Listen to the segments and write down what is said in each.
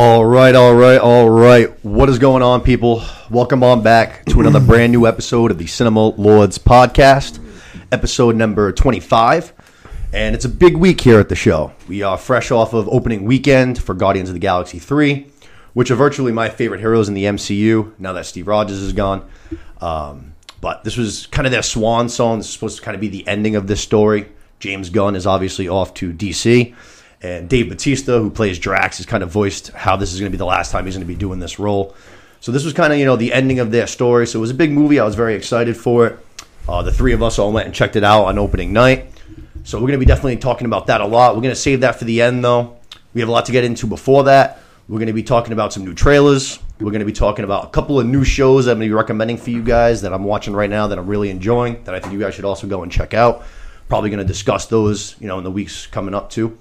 All right, all right, all right. What is going on, people? Welcome on back to another brand new episode of the Cinema Lords podcast, episode number 25. And it's a big week here at the show. We are fresh off of opening weekend for Guardians of the Galaxy 3, which are virtually my favorite heroes in the MCU now that Steve Rogers is gone. Um, but this was kind of their swan song. This is supposed to kind of be the ending of this story. James Gunn is obviously off to DC. And Dave Batista, who plays Drax, has kind of voiced how this is going to be the last time he's going to be doing this role. So this was kind of you know the ending of their story. So it was a big movie. I was very excited for it. Uh, the three of us all went and checked it out on opening night. So we're going to be definitely talking about that a lot. We're going to save that for the end, though. We have a lot to get into before that. We're going to be talking about some new trailers. We're going to be talking about a couple of new shows I'm going to be recommending for you guys that I'm watching right now that I'm really enjoying that I think you guys should also go and check out. Probably going to discuss those, you know, in the weeks coming up too.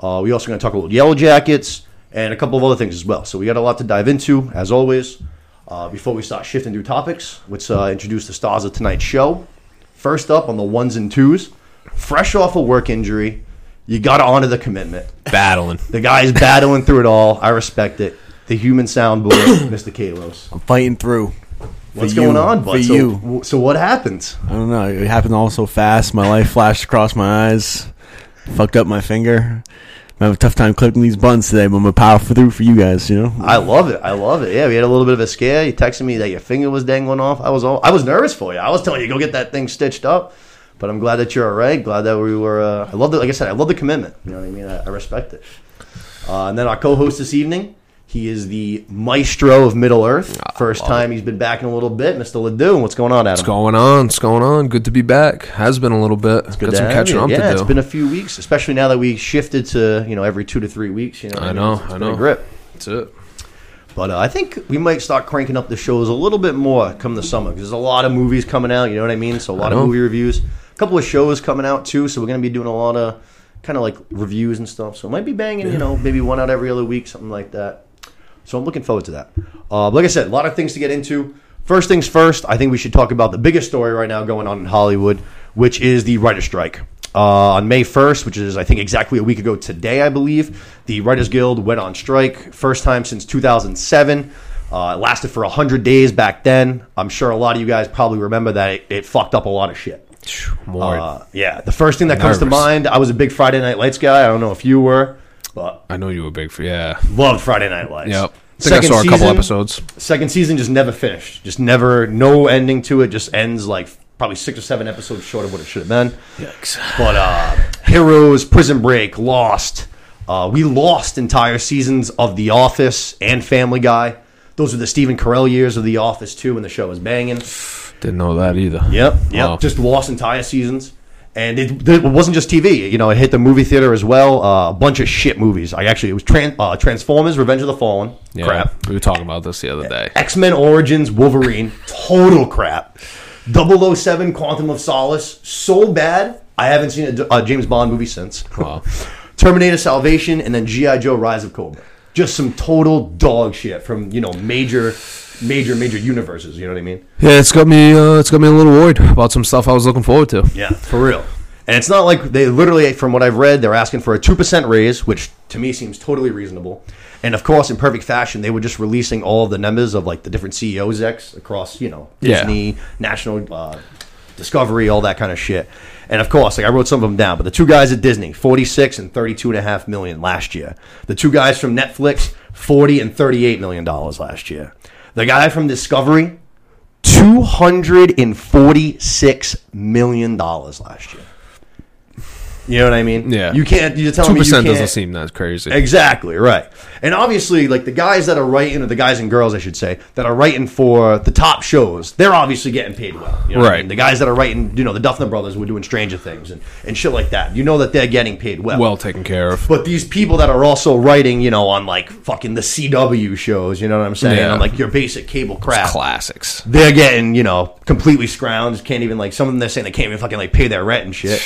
Uh, we also going to talk about Yellowjackets and a couple of other things as well. So we got a lot to dive into, as always. Uh, before we start shifting through topics, let's uh, introduce the stars of tonight's show. First up on the ones and twos, fresh off a work injury, you got to honor the commitment. battling. The guy's battling through it all. I respect it. The human sound boy, Mr. K-Los. I'm fighting through. For What's you. going on, bud? For so, you. so what happened? I don't know. It happened all so fast. My life flashed across my eyes. Fucked up my finger. I have a tough time clicking these buttons today, but I'm gonna power through for you guys. You know. I love it. I love it. Yeah, we had a little bit of a scare. You texted me that your finger was dangling off. I was all, I was nervous for you. I was telling you go get that thing stitched up. But I'm glad that you're all right. Glad that we were. Uh, I love the like I said. I love the commitment. You know what I mean. I, I respect it. Uh, and then our co-host this evening. He is the maestro of Middle Earth. First time he's been back in a little bit, Mr. Ledoux. What's going on, Adam? What's going on? What's going on? Good to be back. Has been a little bit. It's Good Got to some catching you. up yeah, to it's do. been a few weeks, especially now that we shifted to you know every two to three weeks. You know, I know, It's- it's I know. grip. That's it. But uh, I think we might start cranking up the shows a little bit more come the summer because there's a lot of movies coming out. You know what I mean? So a lot of movie reviews, a couple of shows coming out too. So we're gonna be doing a lot of kind of like reviews and stuff. So it might be banging, you know, maybe one out every other week, something like that. So I'm looking forward to that. Uh, like I said, a lot of things to get into. First things first, I think we should talk about the biggest story right now going on in Hollywood, which is the writer's strike. Uh, on May 1st, which is, I think, exactly a week ago today, I believe, the Writers Guild went on strike. First time since 2007. Uh, it lasted for 100 days back then. I'm sure a lot of you guys probably remember that it, it fucked up a lot of shit. More. Uh, yeah, the first thing that comes to mind, I was a big Friday Night Lights guy. I don't know if you were, but I know you were big for yeah. loved Friday Night Lights. Yep. I think I saw a couple season- episodes. Second season just never finished. Just never, no ending to it. Just ends like probably six or seven episodes short of what it should have been. Yeah. But uh, Heroes, Prison Break, Lost. Uh, we lost entire seasons of The Office and Family Guy. Those were the Stephen Carell years of The Office too, when the show was banging. Didn't know that either. Yep, yep. Wow. Just lost entire seasons. And it, it wasn't just TV. You know, it hit the movie theater as well. Uh, a bunch of shit movies. I actually, it was Tran- uh, Transformers, Revenge of the Fallen. Yeah. Crap. We were talking about this the other day. X Men Origins Wolverine, total crap. 007 Quantum of Solace, so bad. I haven't seen a, a James Bond movie since. Wow. Terminator Salvation, and then G.I. Joe Rise of Cobra. Just some total dog shit from, you know, major, major, major universes. You know what I mean? Yeah, it's got me. Uh, it's got me a little worried about some stuff I was looking forward to. Yeah, for real. And it's not like they literally, from what I've read, they're asking for a 2% raise, which to me seems totally reasonable. And of course, in perfect fashion, they were just releasing all of the numbers of like the different CEOs execs across, you know, Yeah. Disney, National uh, Discovery, all that kind of shit. And of course, like I wrote some of them down, but the two guys at Disney, 46 and 32 and a half million last year. The two guys from Netflix, 40 and 38 million dollars last year. The guy from Discovery, 246 million dollars last year. You know what I mean? Yeah. You can't. You're telling Two me you percent doesn't seem that crazy. Exactly right, and obviously, like the guys that are writing, or the guys and girls, I should say, that are writing for the top shows, they're obviously getting paid well. You know what I Right. mean? The guys that are writing, you know, the Duffer brothers were doing Stranger Things and, and shit like that. You know that they're getting paid well. well taken care of. but these people that are also writing, you know, on like fucking the CW shows, you know what I'm saying? Yeah. On like your basic cable crap. Classics. They're getting, you know, completely scrounged. Can't even like some of them. They're saying they can't even fucking like pay their rent and shit.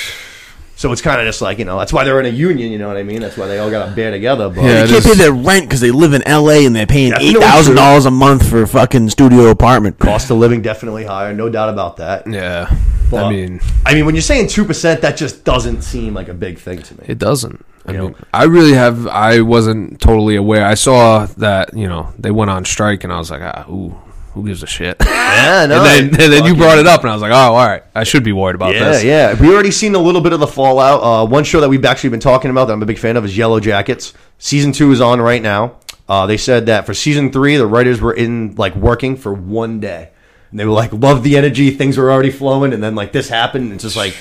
So it's kind of just like you know that's why they're in a union. You know what I mean? That's why they all got to bear together. But Yeah, They can't is- pay their rent because they live in L.A. and they're paying That's eight no thousand true. dollars a month for a fucking studio apartment. cost of living definitely higher, no doubt about that. Yeah. But, I mean, I mean, when you're saying two percent, that just doesn't seem like a big thing to me. it doesn't. I You mean, know? I really have. I wasn't totally aware. I saw that you know they went on strike, and I was like, ah, ooh, who gives a shit? Yeah, no, and then, and then you brought it up, and I was like, oh, all right, I should be worried about Yeah, this. yeah. We already seen a little bit of the fallout. Uh, one show that we've actually been talking about that I'm a big fan of is Yellowjackets. Season two is on right now. Uh, they said that for season three, the writers were in like working for one day, and they were like, "Love the energy. Things were already flowing." And then like this happened, and it's just like,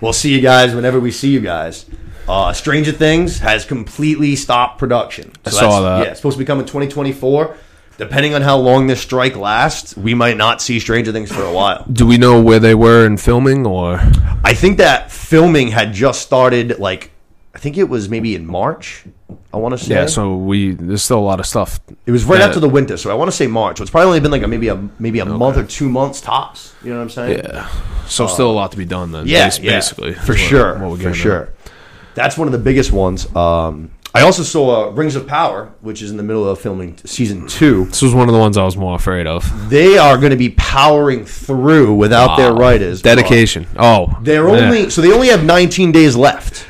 "We'll see you guys whenever we see you guys." Uh, Stranger Things has completely stopped production. I saw that. Yeah, it's supposed to be coming 2024. Depending on how long this strike lasts, we might not see Stranger Things for a while. Do we know where they were in filming, or I think that filming had just started. Like, I think it was maybe in March. I want to say. yeah? So we there's still a lot of stuff. it was right after the winter, so I want to say March. So it's probably only been like a, maybe a maybe a month or two months tops. You know what I'm saying? Yeah. So still a lot to be done then. yeah, bas- yeah, basically for sure, for getting at. sure. That's one of the biggest ones. Um, I also saw uh, Rings of Power, which is in the middle of filming season two. This was one of the ones I was more afraid of. They are going to be powering through without their writers. Dedication. Oh, They're only so they only have 19 days left.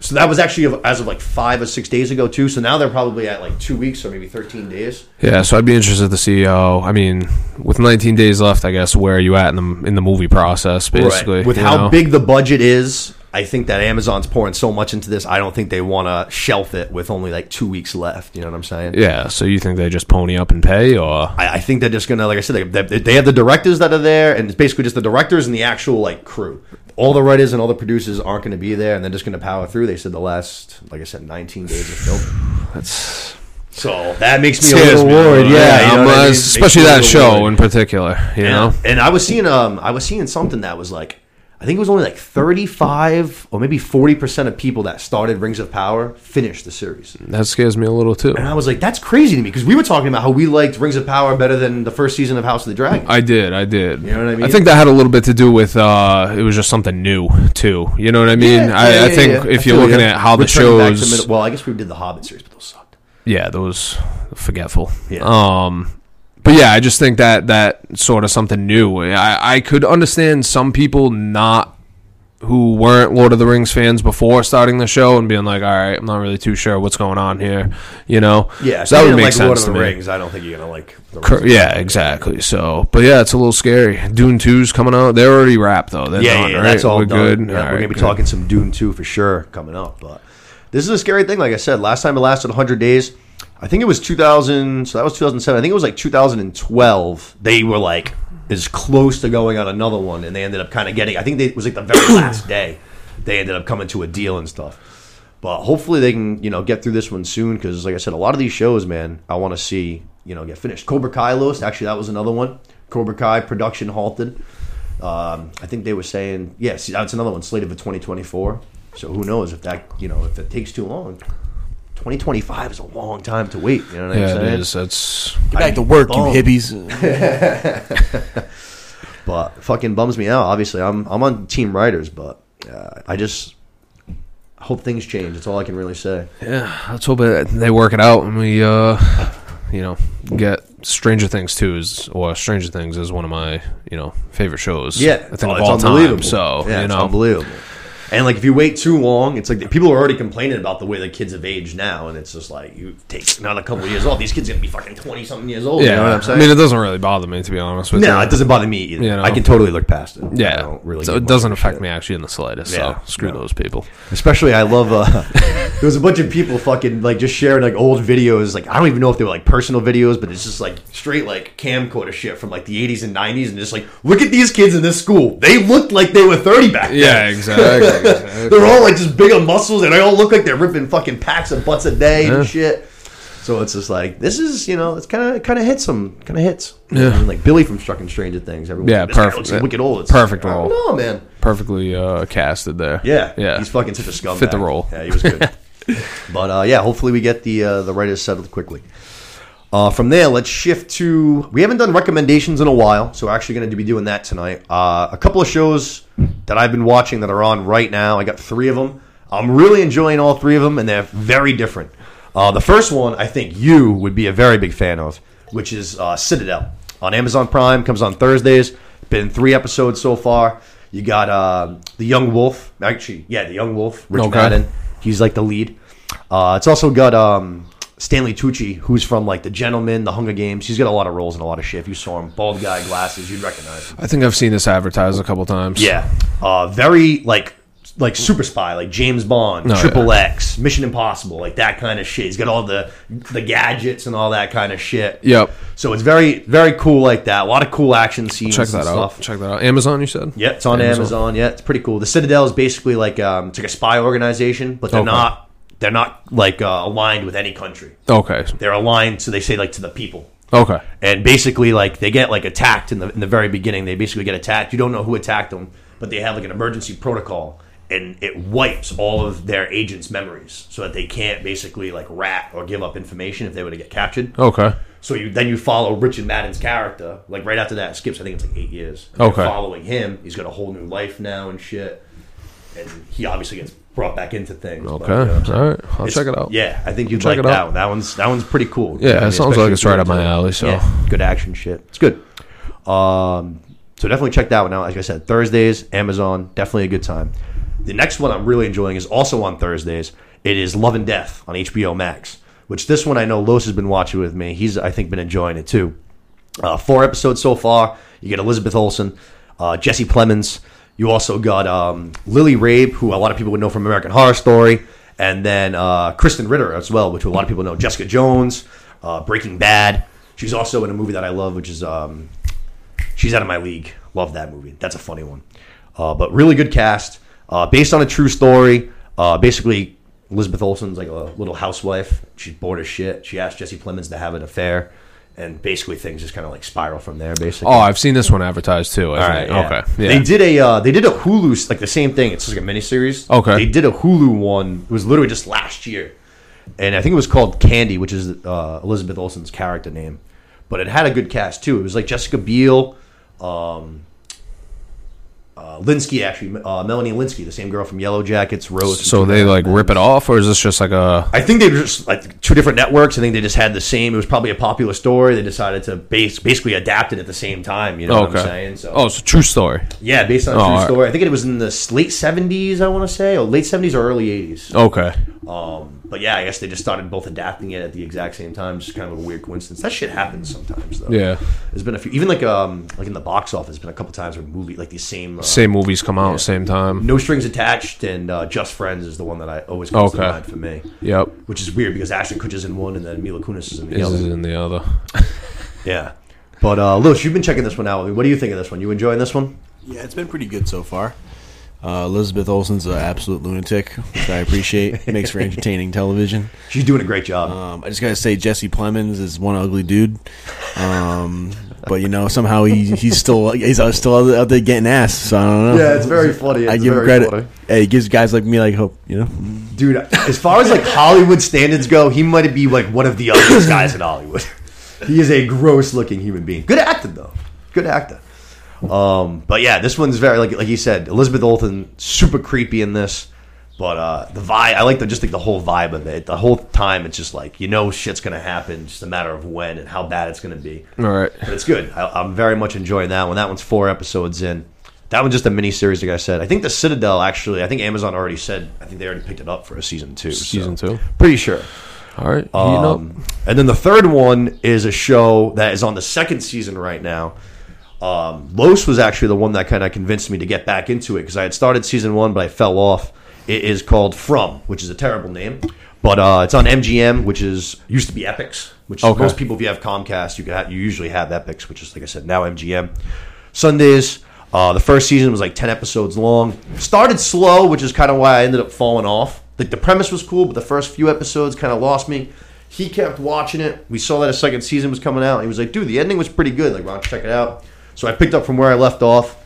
So that was actually as of like five or six days ago too. So now they're probably at like two weeks or maybe 13 days. Yeah, so I'd be interested to see how. I mean, with 19 days left, I guess where are you at in the in the movie process? Basically, with how know? big the budget is, I think that Amazon's pouring so much into this. I don't think they want to shelf it with only like two weeks left. You know what I'm saying? Yeah, so you think they just pony up and pay, or I, I think they're just gonna, like I said, they, they, have the directors that are there, and it's basically just the directors and the actual like crew. All the writers and all the producers aren't going to be there, and they're just going to power through. They said the last, like I said, 19 days of film. that's So that makes me a little worried. Yeah, you know I'm, I uh, mean? Especially that show worried. in particular. You know, And, and I was seeing um I was seeing something that was like I think it was only like 35 or maybe 40% of people that started Rings of Power finished the series. that scares me a little too. And I was like that's crazy to me because we were talking about how we liked Rings of Power better than the first season of House of the Dragon. I did, I did. You know what I mean? I think that had a little bit to do with uh, it was just something new too. You know what I mean? Yeah, I, yeah, I think if I you're looking at how the Returning shows, middle- well, I guess we did the Hobbit series, but those sucked. yeah, those forgetful. Yeah. Um, but yeah, I just think that that sort of something new. I I could understand some people not who weren't Lord of the Rings fans before starting the show and being like, all right, I'm not really too sure what's going on here. You know? Yeah, so that would make like Lord sense of to the me. Rings. I don't think you're gonna like. The Cor- Rings of yeah, exactly. So, but yeah, it's a little scary. Dune 2's coming out. They're already wrapped though. They're yeah, done, yeah, right? that's all We're done. good. Yeah, All we're right, gonna be good. talking some Dune 2 for sure coming up. But this is a scary thing. Like I said, last time it lasted 100 days. I think it was 2000. So that was 2007. I think it was like 2012. They were like as close to going on another one, and they ended up kind of getting. I think they, it was like the very last day. They ended up coming to a deal and stuff. But hopefully they can, you know, get through this one soon because, like I said, a lot of these shows, man, I want to see, you know, get finished. Cobra Kai Lost, actually, that was another one. Cobra Kai production halted. Um, I think they were saying, yes, that's another one slated for 2024. So who knows if that, you know, if it takes too long. 2025 is a long time to wait. You know what I'm Yeah, saying? it is. That's Get back to work, you hippies. But fucking bums me out. Obviously, I'm I'm on team writers, but uh, I just hope things change. That's all I can really say. yeah. Let's hope it, they work it out and we, uh, you know, get Stranger Things too is or Stranger Things is one of my you know favorite shows. Yeah, I think oh, of it's all time. unbelievable. So yeah, you it's know, unbelievable. And like if you wait too long, it's like people are already complaining about the way the kids have aged now, and it's just like you take not a couple of years off. These kids are gonna be fucking twenty something years old. yeah. you know what I'm saying? I mean, it doesn't really bother me to be honest with no, you. it doesn't bother me either. You know. I can totally look past it. I Yeah, don't really. so it doesn't affect shit. me actually in the slightest. Yeah, so screw no. those people. Especially, I love. Uh, there was a bunch of people fucking like just sharing like old videos. Like I don't even know if they were like personal videos, but it's just like straight like camcorder shit from like the 80s and 90s, and just like look at these kids in this school. They looked like they were 30 back then. Yeah, exactly. exactly. They're all like just big on muscles, and they all look like they're ripping fucking packs of butts a day Yeah. and shit. So it's just like this is you know it's kind of kind of hits some kind of hits. Yeah. I mean? like Billy from Struck and Stranger Things. Everyone's Yeah, like, perfect. looks wicked old. It's Perfect like, role. don't man. Perfectly uh, casted there. Yeah, yeah. He's fucking such a scumbag. Fit the role. Yeah, he was good. but uh, yeah, hopefully we get the uh, the writers settled quickly. Uh, from there, let's shift to. We haven't done recommendations in a while, so we're actually going to be doing that tonight. Uh, a couple of shows that I've been watching that are on right now. I got three of them. I'm really enjoying all three of them, and they're very different. Uh, the first one I think you would be a very big fan of, which is uh, Citadel on Amazon Prime. Comes on Thursdays. Been three episodes so far. You got uh, the Young Wolf. Actually, yeah, the Young Wolf. Rich Okay. Madden. He's like the lead. Uh, it's also got um, Stanley Tucci, who's from like The Gentleman, The Hunger Games. He's got a lot of roles and a lot of shit. If you saw him, bald guy, glasses, you'd recognize him. I think I've seen this advertised a couple times. Yeah, uh, very like like super spy, like James Bond, Oh, Triple yeah. X, Mission Impossible, like that kind of shit. He's got all the the gadgets and all that kind of shit. Yep. So it's very very cool like that. A lot of cool action scenes. Check that and out. Check that out. Amazon, you said? Yeah, it's on Amazon. Amazon. Yeah, it's pretty cool. The Citadel is basically like um, it's like a spy organization, but they're Okay. not they're not like uh, aligned with any country. Okay. They're aligned, so they say like to the people. Okay. And basically, like they get like attacked in the in the very beginning. They basically get attacked. You don't know who attacked them, but they have like an emergency protocol, and it wipes all of their agents' memories, so that they can't basically like rat or give up information if they were to get captured. Okay. So you then you follow Richard Madden's character. Like right after that, it skips. I think it's like eight years. Okay. following him, he's got a whole new life now and shit. And he obviously gets brought back into things. but, Okay. you know? All right. I'll check it out. Yeah, I think you'd Check like it that out. one. That one's that one's pretty cool. Yeah, I mean, it sounds like it's right up my alley, so. yeah, good action shit. It's good. Um, so definitely check that one out. Like I said, Thursdays, Amazon, definitely a good time. The next one I'm really enjoying is also on Thursdays. It is Love and Death on HBO Max. Which this one I know Los has been watching with me. He's I think been enjoying it too. Uh, four episodes so far. You get Elizabeth Olsen, uh, Jesse Plemons. You also got um, Lily Rabe, who a lot of people would know from American Horror Story, and then uh, Krysten Ritter as well, which a lot of people know. Jessica Jones, uh, Breaking Bad. She's also in a movie that I love, which is um, She's Out of My League. Love that movie. That's a funny one. Uh, but really good cast. Uh, based on a true story. Uh, basically, Elizabeth Olsen's like a little housewife. She's bored as shit. She asked Jesse Plemons to have an affair. And basically, things just kind of like spiral from there, basically. Oh, I've seen this one advertised too. I All think. yeah. Okay. Yeah. They did a uh, they did a Hulu like the same thing. It's just like a miniseries. Okay. They did a Hulu one. It was literally just last year, and I think it was called Candy, which is uh, Elizabeth Olsen's character name. But it had a good cast too. It was like Jessica Biel, um, uh, Lynskey actually, uh, Melanie Lynskey, the same girl from Yellowjackets, Rose. so they like rip it off, or is this just like a? I think they were just like two different networks. I think they just had the same. It was probably a popular story. They decided to base basically adapt it at the same time. You know what. I'm saying? So Oh, it's a true story. yeah, based on a Oh, true right. story. I think it was in the late seventies. I want to say, or late seventies or early eighties. Okay. Um, but yeah, I guess they just started both adapting it at the exact same time. Just kind of a weird coincidence. That shit happens sometimes, though. Yeah. there's been a few, even like um, like in the box office, there's been a couple times where movie like these same uh, Same movies come out same time. No Strings Attached and uh, Just Friends is the one that I always comes to mind for me. Yep. Which is weird because Ashton Kutcher's in one and then Mila Kunis is in the This other. is in the other. Yeah. But uh, Lewis, you've been checking this one out. What do you think of this one? You enjoying this one? Yeah, it's been pretty good so far. Uh, Elizabeth Olsen's an absolute lunatic, which I appreciate. Makes for entertaining television. She's doing a great job. Um, I just gotta say, Jesse Plemons is one ugly dude. Um, but you know, somehow he he's still he's still out there- getting ass. So I don't know. Yeah, it's very funny. I give him credit. funny. Hey, he gives guys like me like hope. You know. Dude, as far as like Hollywood standards go, he might be like one of the ugliest guys in Hollywood. He is a gross looking human being. Good actor though. Good actor. Um, but yeah, this one's very like like you said, Elizabeth Olsen, super creepy in this. But uh, the vibe, I like the just like the whole vibe of it. The whole time, it's just like you know shit's gonna happen, just a matter of when and how bad it's gonna be. All right. But it's good. I, I'm very much enjoying that one. That one's four episodes in. That one's just a mini series, like I said. I think the Citadel actually. I think Amazon already said. I think they already picked it up for a season two. so- Season two. pretty sure. All right. Um, and then the third one is a show that is on the second season right now. Um, Los was actually the one that kind of convinced me to get back into it because I had started season one, but I fell off. It is called From, which is a terrible name, but uh, it's on MGM, which is used to be Epix. Which Okay. most people, if you have Comcast, you have, you usually have Epix, which is like I said now MGM. Sundays. Uh, the first season was like ten episodes long. Started slow, which is kind of why I ended up falling off. Like the premise was cool, but the first few episodes kind of lost me. He kept watching it. We saw that a second season was coming out. He was like, "Dude, the ending was pretty good. Like, why don't you check it out?" So I picked up from where I left off,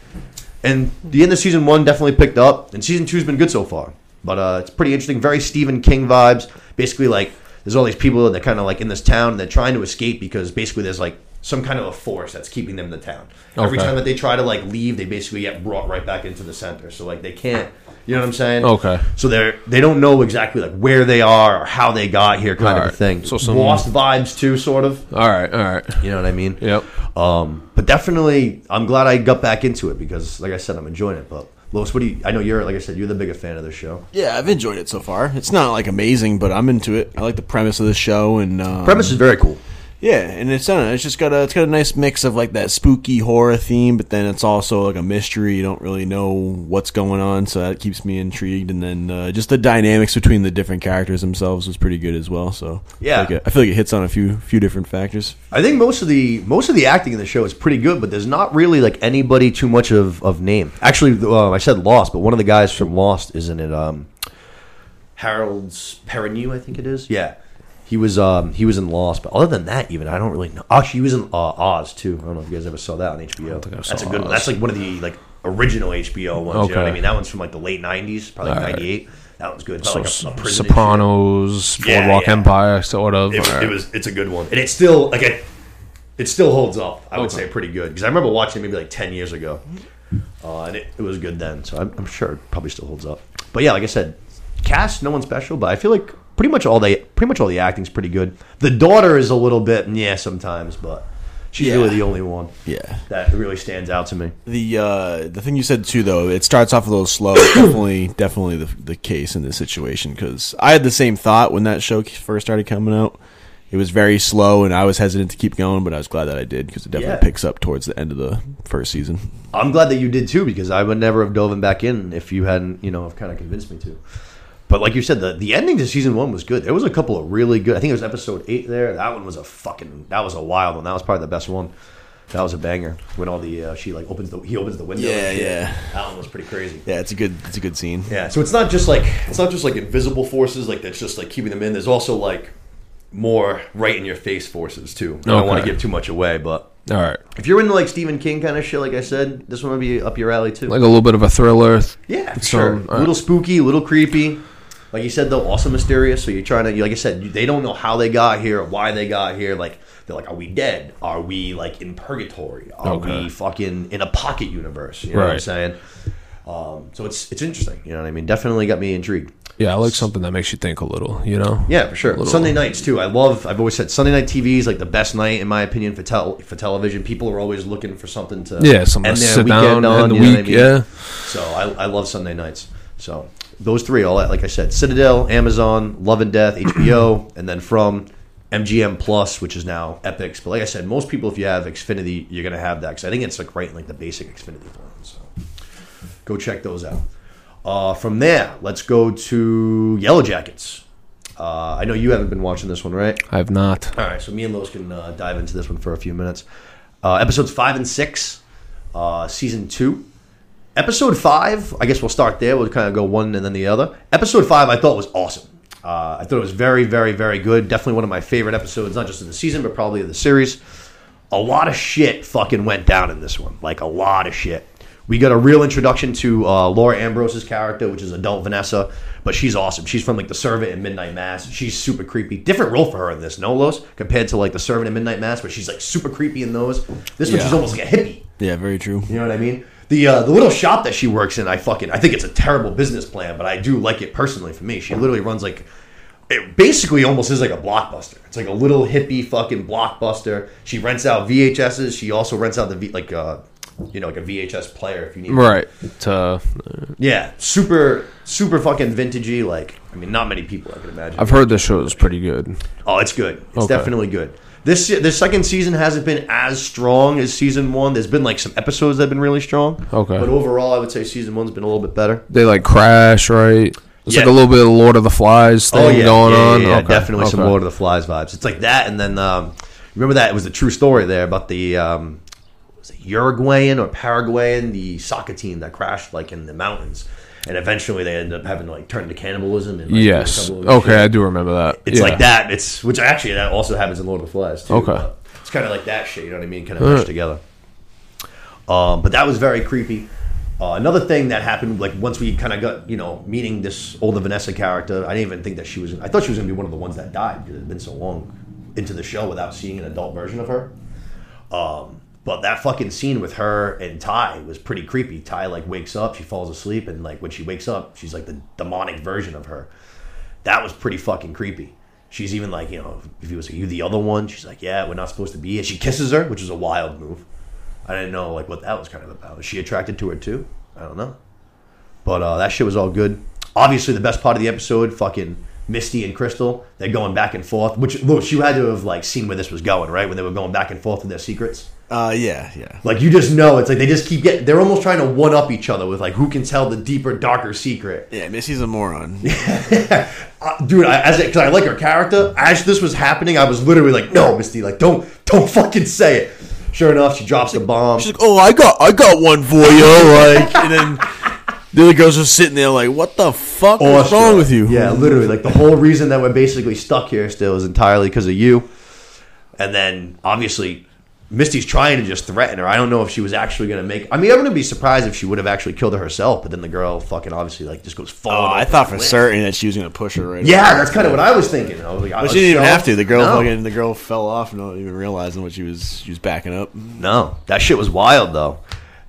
and the end of season one definitely picked up, and season two's been good so far. But uh, it's pretty interesting. Very Stephen King vibes. Basically, like there's all these people that kind of like in this town and they're trying to escape because basically there's like some kind of a force that's keeping them in the town. Every time that they try to like leave, they basically get brought right back into the center. So like they can't, you know what I'm saying? Okay. So they're they don't know exactly like where they are or how they got here, kind of Alright. a thing. So some- lost vibes too, sort of. All right, all right. You know what I mean? Yep. Um, but definitely, I'm glad I got back into it because, like I said, I'm enjoying it. But Los, what do you? I know you're, like I said, you're the biggest fan of this show. Yeah, I've enjoyed it so far. It's not like amazing, but I'm into it. I like the premise of the show, and um, Premise is very cool. Yeah, and it's I know, it's just got a it's got a nice mix of like that spooky horror theme, but then it's also like a mystery. You don't really know what's going on, so that keeps me intrigued. And then uh, just the dynamics between the different characters themselves was pretty good as well. So Yeah. I feel like it, I feel like it hits on a few few different factors. I think most of the most of the acting in the show is pretty good, but there's not really like anybody too much of, of name. Actually, um, I said Lost, but one of the guys from Lost isn't it? Um, Harold's Perrineau, I think it is. Yeah, he was um, he was in Lost, but other than that, even I don't really know. Actually, he was in uh, Oz too. I don't know if you guys ever saw that on HBO. think I That's a good. one. That's like one of the like original HBO ones. You know what I mean? That one's from like the late '90s, probably like Alright. '98. That one's good. It's So, like a, a prison and shit. Sopranos, Boardwalk yeah. Empire, sort of. It was, right. it was it's a good one, and it's still like it, it still holds up. I would Okay. say pretty good because I remember watching it maybe like ten years ago, uh, and it, it was good then. So I'm, I'm sure it probably still holds up. But yeah, like I said, cast no one special, but I feel like pretty much all the pretty much all the acting's pretty good. The daughter is a little bit yeah sometimes, but she's Yeah. really the only one Yeah. that really stands out to me. The uh, the thing you said too, though, it starts off a little slow. definitely, definitely the the case in this situation because I had the same thought when that show first started coming out. It was very slow, and I was hesitant to keep going, but I was glad that I did because it definitely Yeah. picks up towards the end of the first season. I'm glad that you did too because I would never have dove back in if you hadn't, you know, have kind of convinced me to. But like you said, the the ending to season one was good. There was a couple of really good. I think it was episode eight there. That one was a fucking. That was a wild one. That was probably the best one. That was a banger when all the uh, she like opens the he opens the window. Yeah, yeah. That one was pretty crazy. Yeah, it's a good it's a good scene. Yeah, so it's not just like it's not just like invisible forces like that's just like keeping them in. There's also like more right in your face forces too. I don't want to give too much away, but All right. if you're into like Stephen King kind of shit, like I said, this one would be up your alley too. Like a little bit of a thriller. Yeah, sure. all A little spooky, a little creepy. Like you said, though, also mysterious. So you're trying to, like I said, they don't know how they got here, or why they got here. Like they're like, are we dead? Are we like in purgatory? Are Okay. we fucking in a pocket universe? You know what I'm saying? Um, so it's it's interesting. You know what I mean? Definitely got me intrigued. Yeah, I like something that makes you think a little, you know? Yeah, for sure. Sunday nights too. I love. I've always said Sunday night TV is like the best night in my opinion for tel- for television. People are always looking for something to Yeah, something to sit down on, and the what I week, mean? yeah. So I, I love Sunday nights. So those three, all that, like I said, Citadel, Amazon, Love and Death, HBO, and then from MGM Plus, which is now Epix. But like I said, most people, if you have Xfinity, you're gonna have that because I think it's like right in like the basic Xfinity plan. So go check those out. Uh, from there, let's go to Yellowjackets. Uh, I know you haven't been watching this one, right? I have not. All right, so me and Lois can uh, dive into this one for a few minutes. Uh, episodes five and six, uh, season two. Episode five, I guess we'll start there. We'll kind of go one and then the other. Episode five, I thought was awesome. Uh, I thought it was very, very, very good. Definitely one of my favorite episodes, not just in the season, but probably of the series. A lot of shit fucking went down in this one. Like, a lot of shit. We got a real introduction to uh, Laura Ambrose's character, which is adult Vanessa, but she's awesome. She's from like the Servant in Midnight Mass. She's super creepy. Different role for her in this, no Los, compared to like the Servant in Midnight Mass, where she's like super creepy in those. This one, Yeah. she's almost like a hippie. Yeah, very true. You know what I mean? The uh, the little shop that she works in, I fucking I think it's a terrible business plan, but I do like it personally for me. She literally runs like it basically almost is like a blockbuster. It's like a little hippie fucking blockbuster. She rents out VHSs. She also rents out the v, like uh you know like a VHS player if you need. Right. To, Yeah, super super fucking vintagey. Like I mean, not many people I can imagine. I've heard the show is pretty good. Oh, it's good. It's Okay. definitely good. This this second season hasn't been as strong as season one. There's been like some episodes that have been really strong. Okay. But overall, I would say season one's been a little bit better. They like crash, right? It's Yeah. like a little bit of Lord of the Flies thing oh yeah, going yeah, on. Yeah, yeah, Okay, definitely some. Lord of the Flies vibes. It's like that, and then um, remember that it was the true story there about the um, was it Uruguayan or Paraguayan, the soccer team that crashed like in the mountains, and eventually they ended up having to like turn to cannibalism. And, like, Yes. couple of Okay, shit. I do remember that. It's Yeah. like that. It's which actually that also happens in Lord of the Flies too. Okay. but It's kind of like that shit. You know what I mean? Kind of meshed together. Um, but that was very creepy. Uh, another thing that happened, like once we kind of got, you know, meeting this older Vanessa character, I didn't even think that she was. I thought she was going to be one of the ones that died because it had been so long into the show without seeing an adult version of her. Um, but that fucking scene with her and Tai was pretty creepy. Tai like wakes up, she falls asleep, and like when she wakes up, she's like the demonic version of her. That was pretty fucking creepy. She's even like, you know, if he was you the other one, she's like, yeah, we're not supposed to be. And she kisses her, which is a wild move. I didn't know like what that was kind of about. Was she attracted to her too? I don't know. But uh, that shit was all good. Obviously, the best part of the episode, fucking Misty and Crystal, they're going back and forth. Which look, she had to have like seen where this was going, right? When they were going back and forth with their secrets. Uh, yeah, yeah. Like you just know, it's like they just keep getting. They're almost trying to one up each other with like who can tell the deeper, darker secret. Yeah, Misty's a moron. Uh, dude, I, as because I like her character. As this was happening, I was literally like, "No, Misty, like don't don't fucking say it." Sure enough, she drops the bomb. She's like, "Oh, I got, I got one for you." Like, and then the other girls just sitting there, like, "What the fuck? What's Awestruck. wrong with you?" Yeah, literally. Like the whole reason that we're basically stuck here still is entirely because of you. And then obviously, Misty's trying to just threaten her. I don't know if she was actually going to make. I mean, I'm going to be surprised if she would have actually killed her herself. But then the girl fucking obviously like just goes falling. Oh, I thought for certain that she was gonna push her right. Yeah, away. that's kind of what I was thinking. I was like, But she didn't even have to. The girl fucking, the girl fell off, not even realizing what she was. She was backing up. No, that shit was wild though.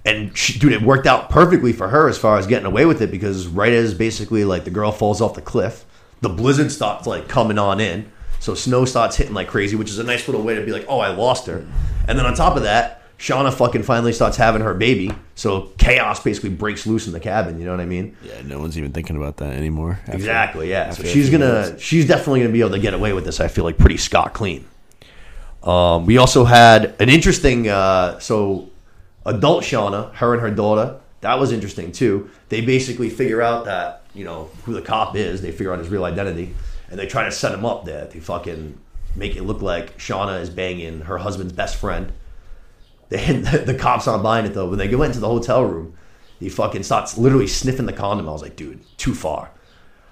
And she, dude, it worked out perfectly for her as far as getting away with it because right as basically like the girl falls off the cliff, the blizzard starts like coming on in. So snow starts hitting like crazy, which is a nice little way to be like, oh, I lost her. And then on top of that, Shauna fucking finally starts having her baby. So chaos basically breaks loose in the cabin. You know what I mean? Yeah, no one's even thinking about that anymore. after- Exactly. Yeah. So she's gonna, minutes. she's definitely gonna be able to get away with this. I feel like pretty scot clean. Um, we also had an interesting. Uh, so adult Shauna, her and her daughter, that was interesting too. They basically figure out that you know who the cop is. They figure out his real identity, and they try to set him up there. They fucking make it look like Shauna is banging her husband's best friend. They, the, the cops aren't buying it though. When they go into the hotel room, he fucking starts literally sniffing the condom. I was like, dude, too far.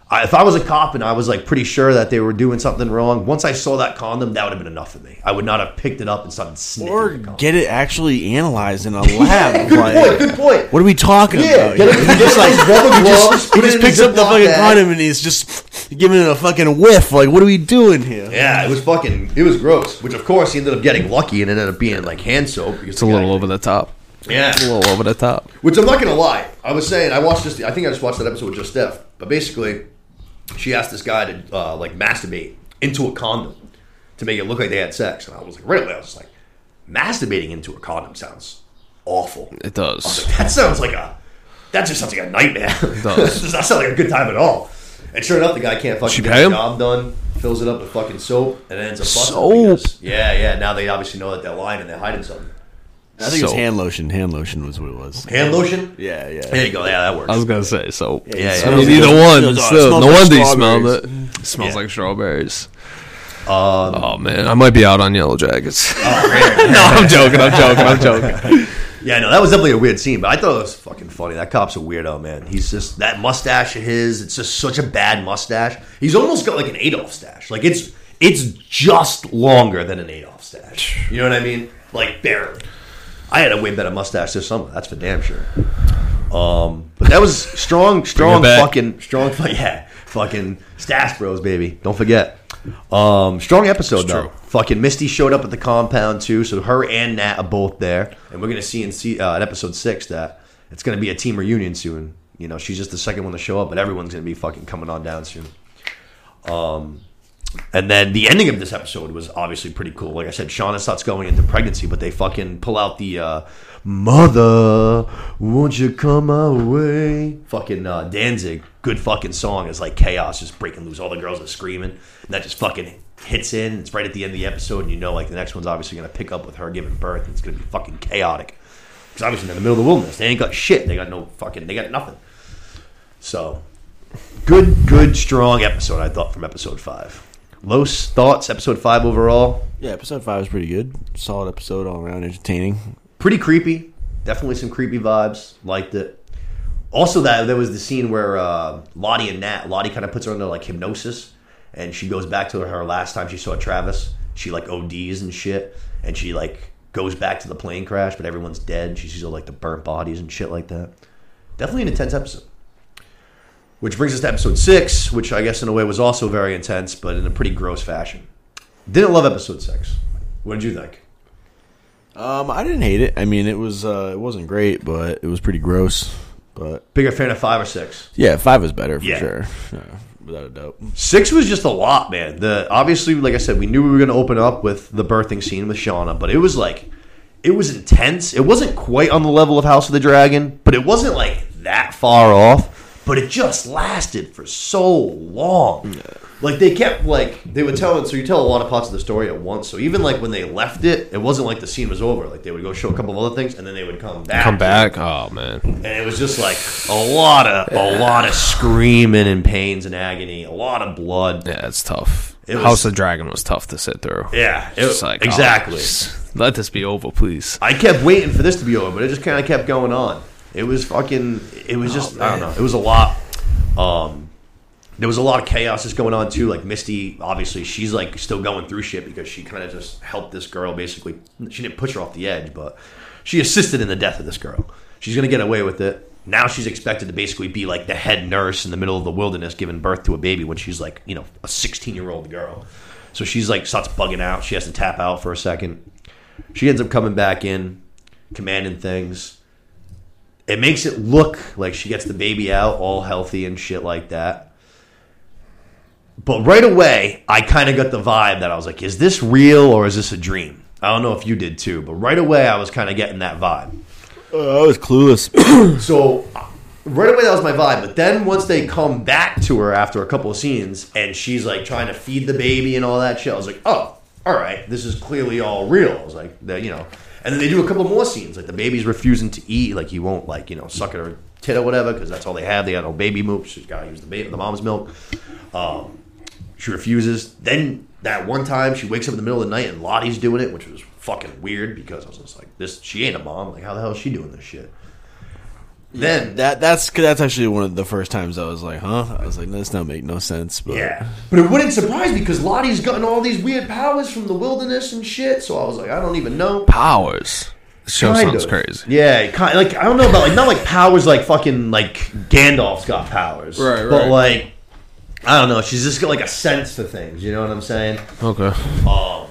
I, if I was a cop and I was like pretty sure that they were doing something wrong, once I saw that condom, that would have been enough for me. I would not have picked it up and started sniffing or the condom. get it actually analyzed in a lab. good like, point. Good point. What are we talking Yeah, about? get it- just like rubber he gloves, just, he just picks up the fucking condom and he's just giving it a fucking whiff. Like, what are we doing here? Yeah, it was fucking. It was gross. Which of course he ended up getting lucky and ended up being like hand soap. It's a little over the top. Yeah. It's a little over the top. Which I'm not gonna lie. I was saying I watched this. I think I just watched that episode with just Steph. But basically, she asked this guy to uh, like masturbate into a condom to make it look like they had sex, and I was like, really? I was just like, masturbating into a condom sounds awful. It does. That sounds like a. That just sounds like a nightmare. It does. does not sound like a good time at all. And sure enough, the guy can't fucking She get pay the job done. Fills it up with fucking soap and ends up busting Soap? because- Yeah, yeah. Now they obviously know that they're lying and they're hiding something. I think it was So- hand lotion. Hand lotion was what it was. Hand lotion. Yeah, yeah. There you go. Yeah, that works. I was gonna say so. Yeah, yeah. I smells mean, like- either one. it Still, smells no like wonder you smelled it. It smells Yeah. like strawberries. Um, Oh man, I might be out on Yellowjackets. no, I'm joking. I'm joking. I'm joking. Yeah, no, that was definitely a weird scene, but I thought it was fucking funny. That cop's a weirdo, man. He's just that mustache of his. It's just such a bad mustache. He's almost got like an Adolf stash. Like it's it's just longer than an Adolf stash. You know what I mean? Like barely. I had a way better mustache this summer. That's for damn sure. Um, but that was strong, strong, fucking strong. Yeah, fucking stash bros, baby. Don't forget. Um, strong episode though. true. Fucking Misty showed up at the compound too, so her and Nat are both there, and we're gonna see in see, uh, in episode six that it's gonna be a team reunion soon. You know, she's just the second one to show up, but everyone's gonna be fucking coming on down soon. Um, and then the ending of this episode was obviously pretty cool. Like I said, Shauna starts going into pregnancy, but they fucking pull out the uh, "Mother, won't you come my way?" Fucking uh, Danzig, good fucking song. It's like chaos just breaking loose. All the girls are screaming, and that just fucking hits in. It's right at the end of the episode, and you know, like the next one's obviously gonna pick up with her giving birth. And it's gonna be fucking chaotic because obviously they're in the middle of the wilderness. They ain't got shit. They got no fucking. They got nothing. So good, good, strong episode. I thought from episode five. Los thoughts, episode five overall. Yeah, episode five was pretty good. Solid episode all around, entertaining. Pretty creepy. Definitely some creepy vibes. Liked it. Also, that there was the scene where uh, Lottie and Nat, Lottie kind of puts her under like hypnosis, and she goes back to her last time she saw Travis. She like ODs and shit, and she like goes back to the plane crash, but everyone's dead. She sees all like the burnt bodies and shit like that. Definitely an intense episode. Which brings us to episode six, which I guess in a way was also very intense, but in a pretty gross fashion. Didn't love episode six. What did you think? Um, I didn't hate it. I mean, it was uh, it wasn't great, but it was pretty gross. But Bigger fan of five or six? yeah, five was better for Yeah. sure, yeah, without a doubt. Six was just a lot, man. The obviously, like I said, we knew we were going to open up with the birthing scene with Shauna, but it was like, it was intense. It wasn't quite on the level of House of the Dragon, but it wasn't like that far off. But it just lasted for so long. Like they kept like they would tell it. So you tell a lot of parts of the story at once. So even like when they left it, it wasn't like the scene was over. Like they would go show a couple of other things, and then they would come back. Come back. Oh man. and it was just like a lot of a lot of screaming and pains and agony, a lot of blood. Yeah, it's tough. It was- House of Dragon was tough to sit through. Yeah, it, was like oh, exactly. just let this be over, please. I kept waiting for this to be over, but it just kind of kept going on. It was fucking. It was just. I don't know. It was a lot. Um, there was a lot of chaos just going on too. Like Misty, obviously, she's like still going through shit because she kind of just helped this girl. Basically, she didn't push her off the edge, but she assisted in the death of this girl. She's gonna get away with it. Now she's expected to basically be like the head nurse in the middle of the wilderness, giving birth to a baby when she's like, you know, a 16 year old girl. So she's like starts bugging out. She has to tap out for a second. She ends up coming back in, commanding things. It makes it look like she gets the baby out all healthy and shit like that. But right away, I kind of got the vibe that I was like, is this real or is this a dream? I don't know if you did too, but right away I was kind of getting that vibe. Uh, I was clueless. So right away that was my vibe. But then once they come back to her after a couple of scenes and she's like trying to feed the baby and all that shit, I was like, oh, all right, this is clearly all real. I was like, the, you know. And then they do a couple more scenes, like the baby's refusing to eat, like he won't like you know suck at her tit or whatever because that's all they have. They got no baby milk. She's got to use the baby, the mom's milk. Um, she refuses. Then that one time she wakes up in the middle of the night and Lottie's doing it, which was fucking weird because I was just like, this she ain't a mom. Like how the hell is she doing this shit? Then that that's that's actually one of the first times I was like, huh? I was like, this don't make no sense. But Yeah, but it wouldn't surprise me because Lottie's gotten all these weird powers from the wilderness and shit. So I was like, I don't even know. Powers. This show Kind sounds of. crazy. Yeah, kind like I don't know about like not like powers like fucking like Gandalf's got powers, Right, But like I don't know, she's just got like a sense to things. You know what I'm saying? Okay. Um,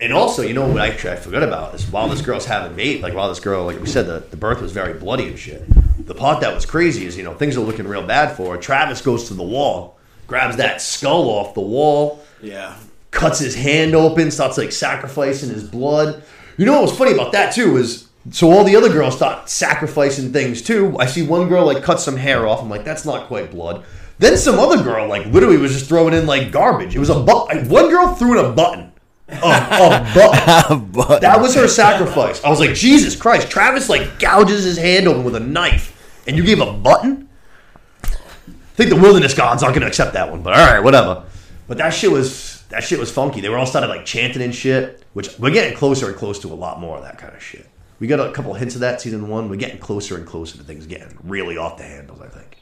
and also, you know what actually I forgot about is while this girl's having bait, like while this girl, like we said, the, the birth was very bloody and shit. The part that was crazy is, you know, things are looking real bad for her. Travis goes to the wall, grabs that skull off the wall, yeah. cuts his hand open, starts like sacrificing his blood. You know what was funny about that too is so all the other girls start sacrificing things too. I see one girl like cut some hair off. I'm like, that's not quite blood. Then some other girl like literally was just throwing in like garbage. It was a but. One girl threw in a button. A, a button. but That was her sacrifice. I was like, Jesus Christ! Travis like gouges his hand open with a knife, and you gave a button. I think the wilderness gods aren't going to accept that one, but all right, whatever. But that shit was that shit was funky. They were all started like chanting and shit, which we're getting closer and closer to a lot more of that kind of shit. We got a couple hints of that season one. We're getting closer and closer to things getting really off the handles. I think.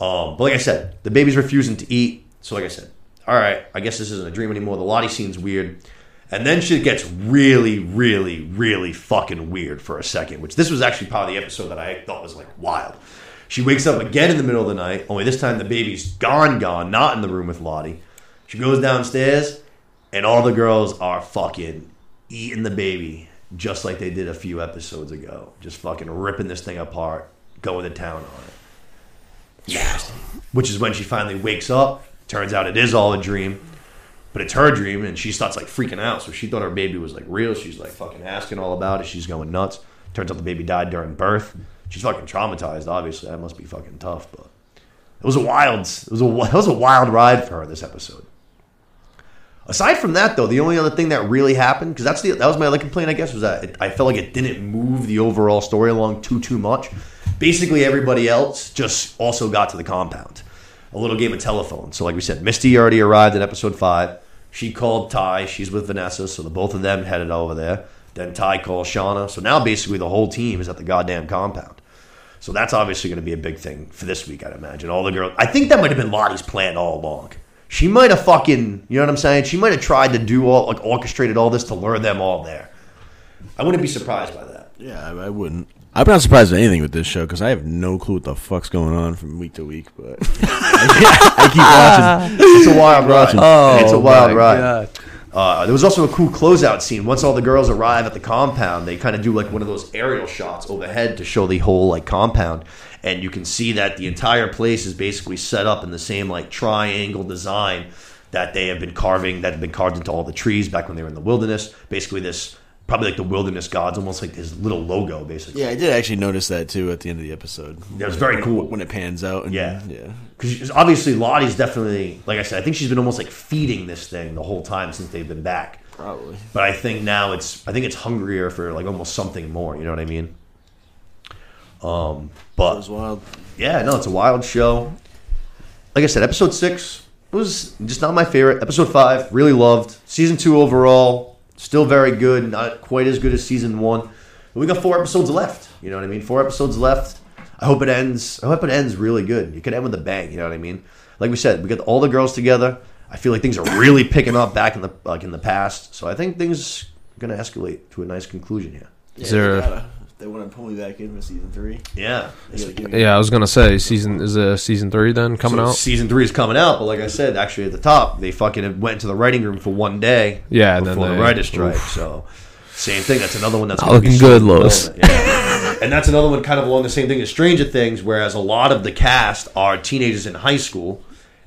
Um, but like I said, the baby's refusing to eat. So like I said, all right, I guess this isn't a dream anymore. The Lottie scene's weird. And then shit gets really, really, really fucking weird for a second, which this was actually part of the episode that I thought was like wild. She wakes up again in the middle of the night, only this time the baby's gone, gone, not in the room with Lottie. She goes downstairs, and all the girls are fucking eating the baby just like they did a few episodes ago. Just fucking ripping this thing apart, going to town on it. Yeah. Which is when she finally wakes up. Turns out it is all a dream. But it's her dream, and she starts like freaking out. So she thought her baby was like real. She's like fucking asking all about it. She's going nuts. Turns out the baby died during birth. She's fucking traumatized. Obviously, that must be fucking tough. But it was a wild, it was a it was a wild ride for her this episode. Aside from that, though, the only other thing that really happened because that's the that was my other complaint, I guess, was that it, I felt like it didn't move the overall story along too too much. Basically, everybody else just also got to the compound. A little game of telephone. So, like we said, Misty already arrived in episode five. She called Tai. She's with Vanessa, so the both of them headed over there. Then Tai calls Shauna. So now basically the whole team is at the goddamn compound. So that's obviously going to be a big thing for this week, I'd imagine. All the girls. I think that might have been Lottie's plan all along. She might have fucking, you know what I'm saying? She might have tried to do all, like, orchestrated all this to lure them all there. I wouldn't be surprised by that. Yeah, I, I wouldn't. I'm not surprised at anything with this show because I have no clue what the fuck's going on from week to week. But I keep watching. It's a wild ride. Oh, it's a wild ride. Uh, there was also a cool closeout scene. Once all the girls arrive at the compound, they kind of do like one of those aerial shots overhead to show the whole like compound, and you can see that the entire place is basically set up in the same like triangle design that they have been carving that have been carved into all the trees back when they were in the wilderness. Basically, this probably like the wilderness gods, almost like his little logo, basically. Yeah, I did actually notice that too at the end of the episode. That was very cool. when it pans out. And, Yeah. yeah. Because obviously Lottie's definitely, like I said, I think she's been almost like feeding this thing the whole time since they've been back. Probably. But I think now it's, I think it's hungrier for like almost something more. You know what I mean? Um, It but was wild. yeah, no, it's a wild show. Like I said, episode six was just not my favorite. Episode five, really loved. Season two overall, still very good. Not quite as good as season one. But we got four episodes left. You know what I mean? Four episodes left. I hope it ends. I hope it ends really good. It could end with a bang. You know what I mean? Like we said, we got all the girls together. I feel like things are really picking up back in the like in the past. So I think things are gonna escalate to a nice conclusion here. Yeah, Is there- they, want to pull me back in for season three. Yeah. They gotta give me- Yeah, I was gonna say season is a season three then coming So out. Season three is coming out, but like I said, actually at the top, they fucking went to the writing room for one day. Yeah, and then before the writers' strike. So same thing. That's another one that's Not be looking good, Lois. Yeah. and that's another one kind of along the same thing as Stranger Things, whereas a lot of the cast are teenagers in high school,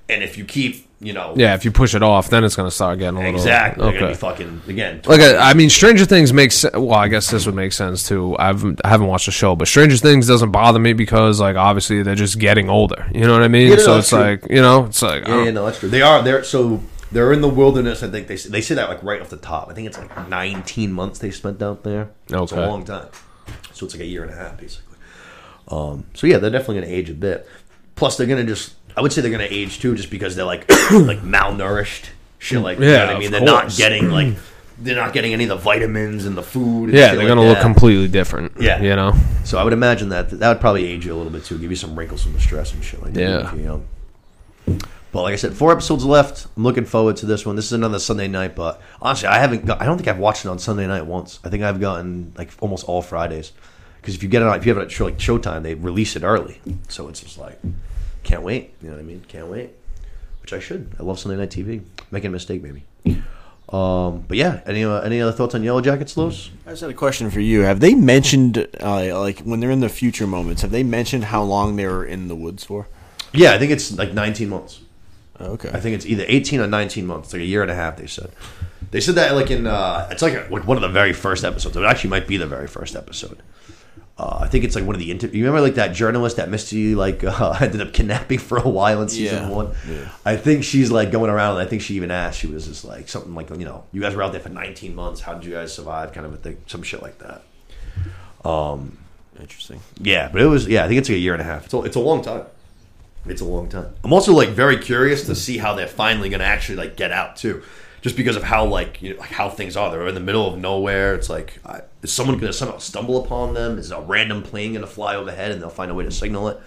and if you keep, you know, Yeah, if you push it off, then it's gonna start getting a little exactly, they're Okay. be fucking again. Like I, mean, Stranger Things makes well. I guess this would make sense too. I've I haven't watched the show, but Stranger Things doesn't bother me because like obviously they're just getting older. You know what I mean? Yeah, no, so it's true. like you know, it's like Yeah, yeah, no, that's true. They are they're so they're in the wilderness. I think they they say that like right off the top. I think it's like 19 months they spent out there. Okay. It's a long time. So it's like a year and a half basically. Um, so yeah, they're definitely going to age a bit. Plus, they're going to just I would say they're going to age too, just because they're like like malnourished, shit like you know Yeah, what I mean. They're not getting like mm. they're not getting any of the vitamins and the food. And yeah, they're like gonna look completely different. Yeah. you know. So I would imagine that that would probably age you a little bit too, give you some wrinkles from the stress and shit like that. Yeah. But like I said, four episodes left. I'm looking forward to this one. This is another Sunday night, but honestly, I haven't. Got, I don't think I've watched it on Sunday night once. I think I've gotten like almost all Fridays because if you get it on, if you have it at show, like Showtime, they release it early, so it's just like can't wait. You know what I mean? Can't wait. Which I should. I love Sunday night TV. Making a mistake, maybe. Um, but yeah, any uh, any other thoughts on Yellowjackets, Los? I just had a question for you. Have they mentioned, uh, like, when they're in the future moments, have they mentioned how long they were in the woods for? Yeah, I think it's like 19 months. Oh, okay. I think it's either 18 or 19 months, like a year and a half. They said. They said that like in uh, it's like, a, like one of the very first episodes. It actually might be the very first episode. Uh, I think it's like one of the inter- you remember like that journalist that Misty like uh, ended up kidnapping for a while in season Yeah. one. Yeah. I think she's like going around. and I think she even asked. She was just like something like you know you guys were out there for 19 months. How did you guys survive? Kind of a thing, some shit like that. Um, Interesting. Yeah, but it was yeah. I think it's like a year and a half. It's a, it's a long time. It's a long time. I'm also like very curious to see how they're finally going to actually like get out too, just because of how like you know, like how things are. They're in the middle of nowhere. It's like I, is someone going to somehow stumble upon them? Is a random plane going to fly overhead and they'll find a way to signal it?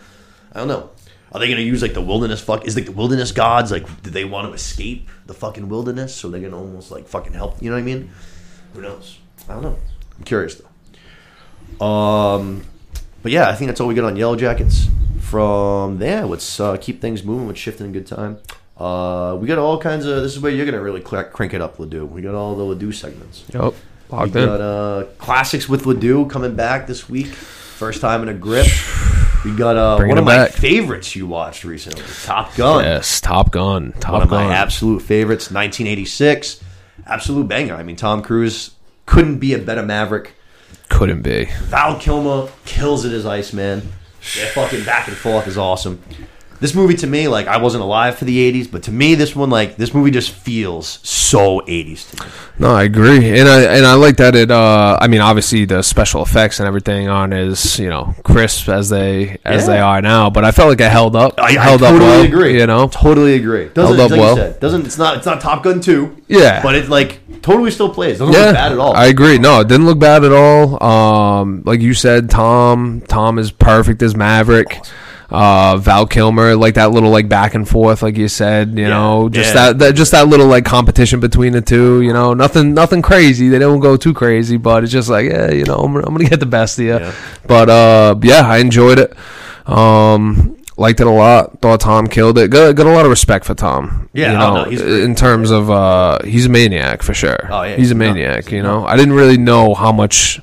I don't know. Are they going to use like the wilderness fuck? Is like the wilderness gods like? Do they want to escape the fucking wilderness so they're going to almost like fucking help? You know what I mean? Who knows? I don't know. I'm curious though. Um, but yeah, I think that's all we got on Yellowjackets. From there, let's uh, keep things moving with shifting a good time. Uh, we got all kinds of. This is where you're gonna really crank it up, Ledoux. We got all the Ledoux segments. Yep, We locked in. got uh, classics with Ledoux coming back this week. First time in a grip. We got uh, Bringing one of my back. favorites you watched recently, Top Gun. Yes, Top Gun. Top one of Gun. my absolute favorites, 1986. Absolute banger. I mean, Tom Cruise couldn't be a better Maverick. Couldn't be. Val Kilmer kills it as Iceman. Their fucking back and forth is awesome. This movie to me, like I wasn't alive for the '80s, but to me, this one, like this movie, just feels so '80s to me. No, I agree, and I and I like that it. Uh, I mean, obviously the special effects and everything aren't as you know crisp as they as Yeah. they are now, but I felt like it held up. I, I held totally up well, agree. You know, totally agree. Doesn't Held up like well. you said, doesn't it's not it's not Top Gun two. Yeah. but it like totally still plays. Doesn't yeah, look bad at all. I agree. No, it didn't look bad at all. Um, like you said, Tom, Tom is perfect as Maverick. Uh, Val Kilmer, like that little like back and forth, like you said, you Yeah. know, just Yeah. that, that, just that little like competition between the two, you know, nothing, nothing crazy. They don't go too crazy, but it's just like, yeah, you know, I'm, I'm gonna get the best of you. Yeah. But uh, yeah, I enjoyed it. Um, liked it a lot. Thought Tom killed it. Got, got a lot of respect for Tom. Yeah, you oh, no, he's in terms of uh, he's a maniac for sure. Oh, yeah, he's he's a maniac. You know, I didn't really know how much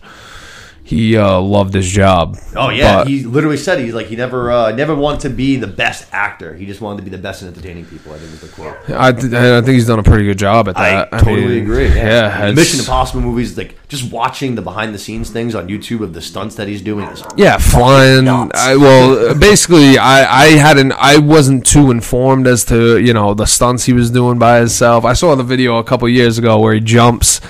he uh, loved his job. Oh yeah, but- he literally said he's like he never uh, never wanted to be the best actor. He just wanted to be the best in entertaining people. I think was the quote. I, th- I think he's done a pretty good job at that. I that. totally mean, agree. Yeah, The it's- Mission Impossible movies, like just watching the behind the scenes things on YouTube of the stunts that he's doing. Is Yeah, flying. I, well, basically, I I hadn't. I wasn't too informed as to you know the stunts he was doing by himself. I saw the video a couple years ago where he jumps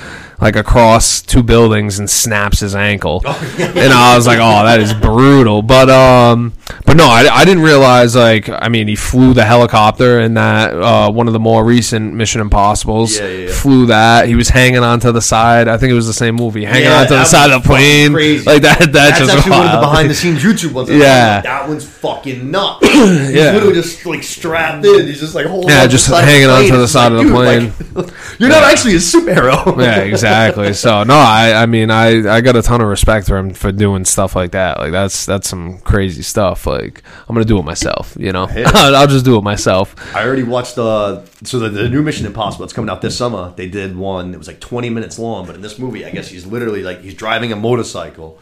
like across two buildings and snaps his ankle, and I was like, oh, that is brutal. But um, but no, I, I didn't realize like I mean he flew the helicopter in that uh, one of the more recent Mission Impossibles. Yeah, yeah, yeah. Flew that. He was hanging onto the side. I think it was the same movie, hanging Yeah, onto the side of the plane. crazy. Like that. That's, That's just actually one of the behind the scenes YouTube ones. I'm Yeah. like, that one's fucking nuts. He's Yeah. literally just like strapped in. He's just like holding. Yeah, on to just hanging onto plane. the side of the dude, like, you're not actually a superhero. yeah, exactly. So no, I I mean I I got a ton of respect for him for doing stuff like that. Like that's that's some crazy stuff. Like I'm gonna do it myself. You know, I'll just do it myself. I already watched the so the, the new Mission Impossible. It's coming out this summer. They did one. It was like 20 minutes long, but in this movie, I guess he's literally like he's driving a motorcycle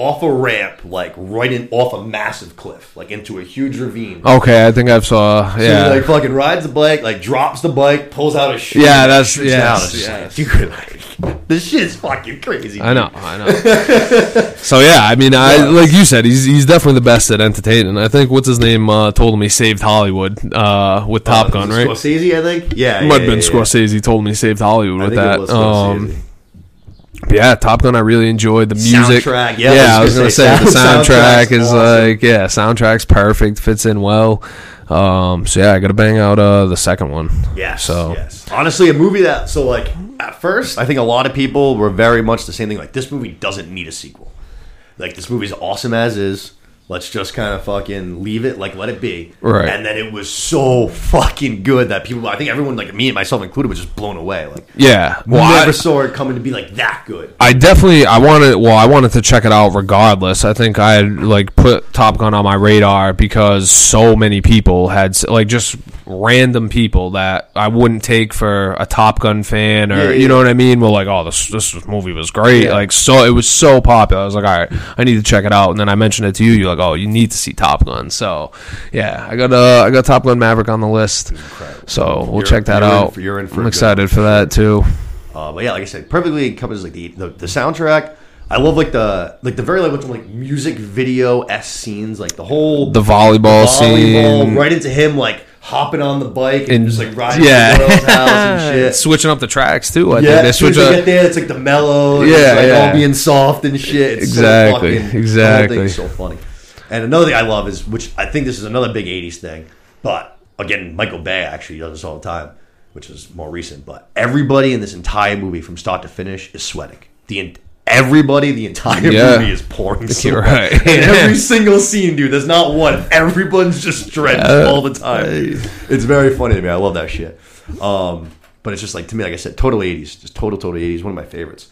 off a ramp, like right in off a massive cliff, like into a huge ravine. Okay, I think I've saw. So Yeah, he like fucking rides the bike, like drops the bike, pulls out his shoe. Yeah, that's- yeah. yes, down. It's just yes. like, dude, like, this shit's fucking crazy. I know, I know. so yeah, I mean, I Yeah. like you said, he's he's definitely the best at entertaining. I think what's his name uh, told him he saved Hollywood uh, with Top Uh, Gun, right? Scorsese, I think. Yeah, Might yeah, have been yeah, yeah. Scorsese told me he saved Hollywood I with think that. it was Um, yeah, Top Gun. I really enjoyed the music. Soundtrack, yeah, yeah. I I was was gonna gonna say, say, the soundtrack is awesome. like yeah, soundtrack's perfect, fits in well. Um, so yeah, I got to bang out uh, the second one. Yeah. So yes. Honestly, a movie that so like at first, I think a lot of people were very much the same thing. Like this movie doesn't need a sequel. Like this movie's awesome as is. Let's just kind of fucking leave it, like let it be. Right. And then it was so fucking good that people, I think everyone, like me and myself included, was just blown away. Like yeah, we well, never I, saw it coming to be like that good. I definitely I wanted well I wanted to check it out regardless. I think I had like put Top Gun on my radar because so many people had like just random people that I wouldn't take for a Top Gun fan or Yeah, yeah, you know yeah. what I mean. Were like, oh this this movie was great. Like so it was so popular. I was like, all right, I need to check it out. And then I mentioned it to you. You're like, oh, you need to see Top Gun. So yeah, I got uh I got Top Gun Maverick on the list. So we'll You're- check that out. for- you're in for I'm good excited for that too. Uh, but yeah, like I said, perfectly encompasses like the, the the soundtrack. I love like the like the very like what's like music video s scenes, like the whole The volleyball, volleyball scene. right into him like hopping on the bike and, And- just like riding yeah. to the house and shit. switching up the tracks too. I yeah, think they switch up. get there, it's like the mellow, Yeah, it's, like yeah. all being soft and shit. It's Exactly, so fucking, exactly. So funny. And another thing I love is, which I think this is another big '80s thing, but again, Michael Bay actually does this all the time, which is more recent. But everybody in this entire movie, from start to finish, is sweating. The en- everybody, the entire Yeah. movie is pouring. sweat. You're right. In every single scene, dude. There's not one. Everyone's just drenched all the time. It's very funny to me. I love that shit. Um, but it's just like to me, like I said, total '80s, just total, total '80s. One of my favorites.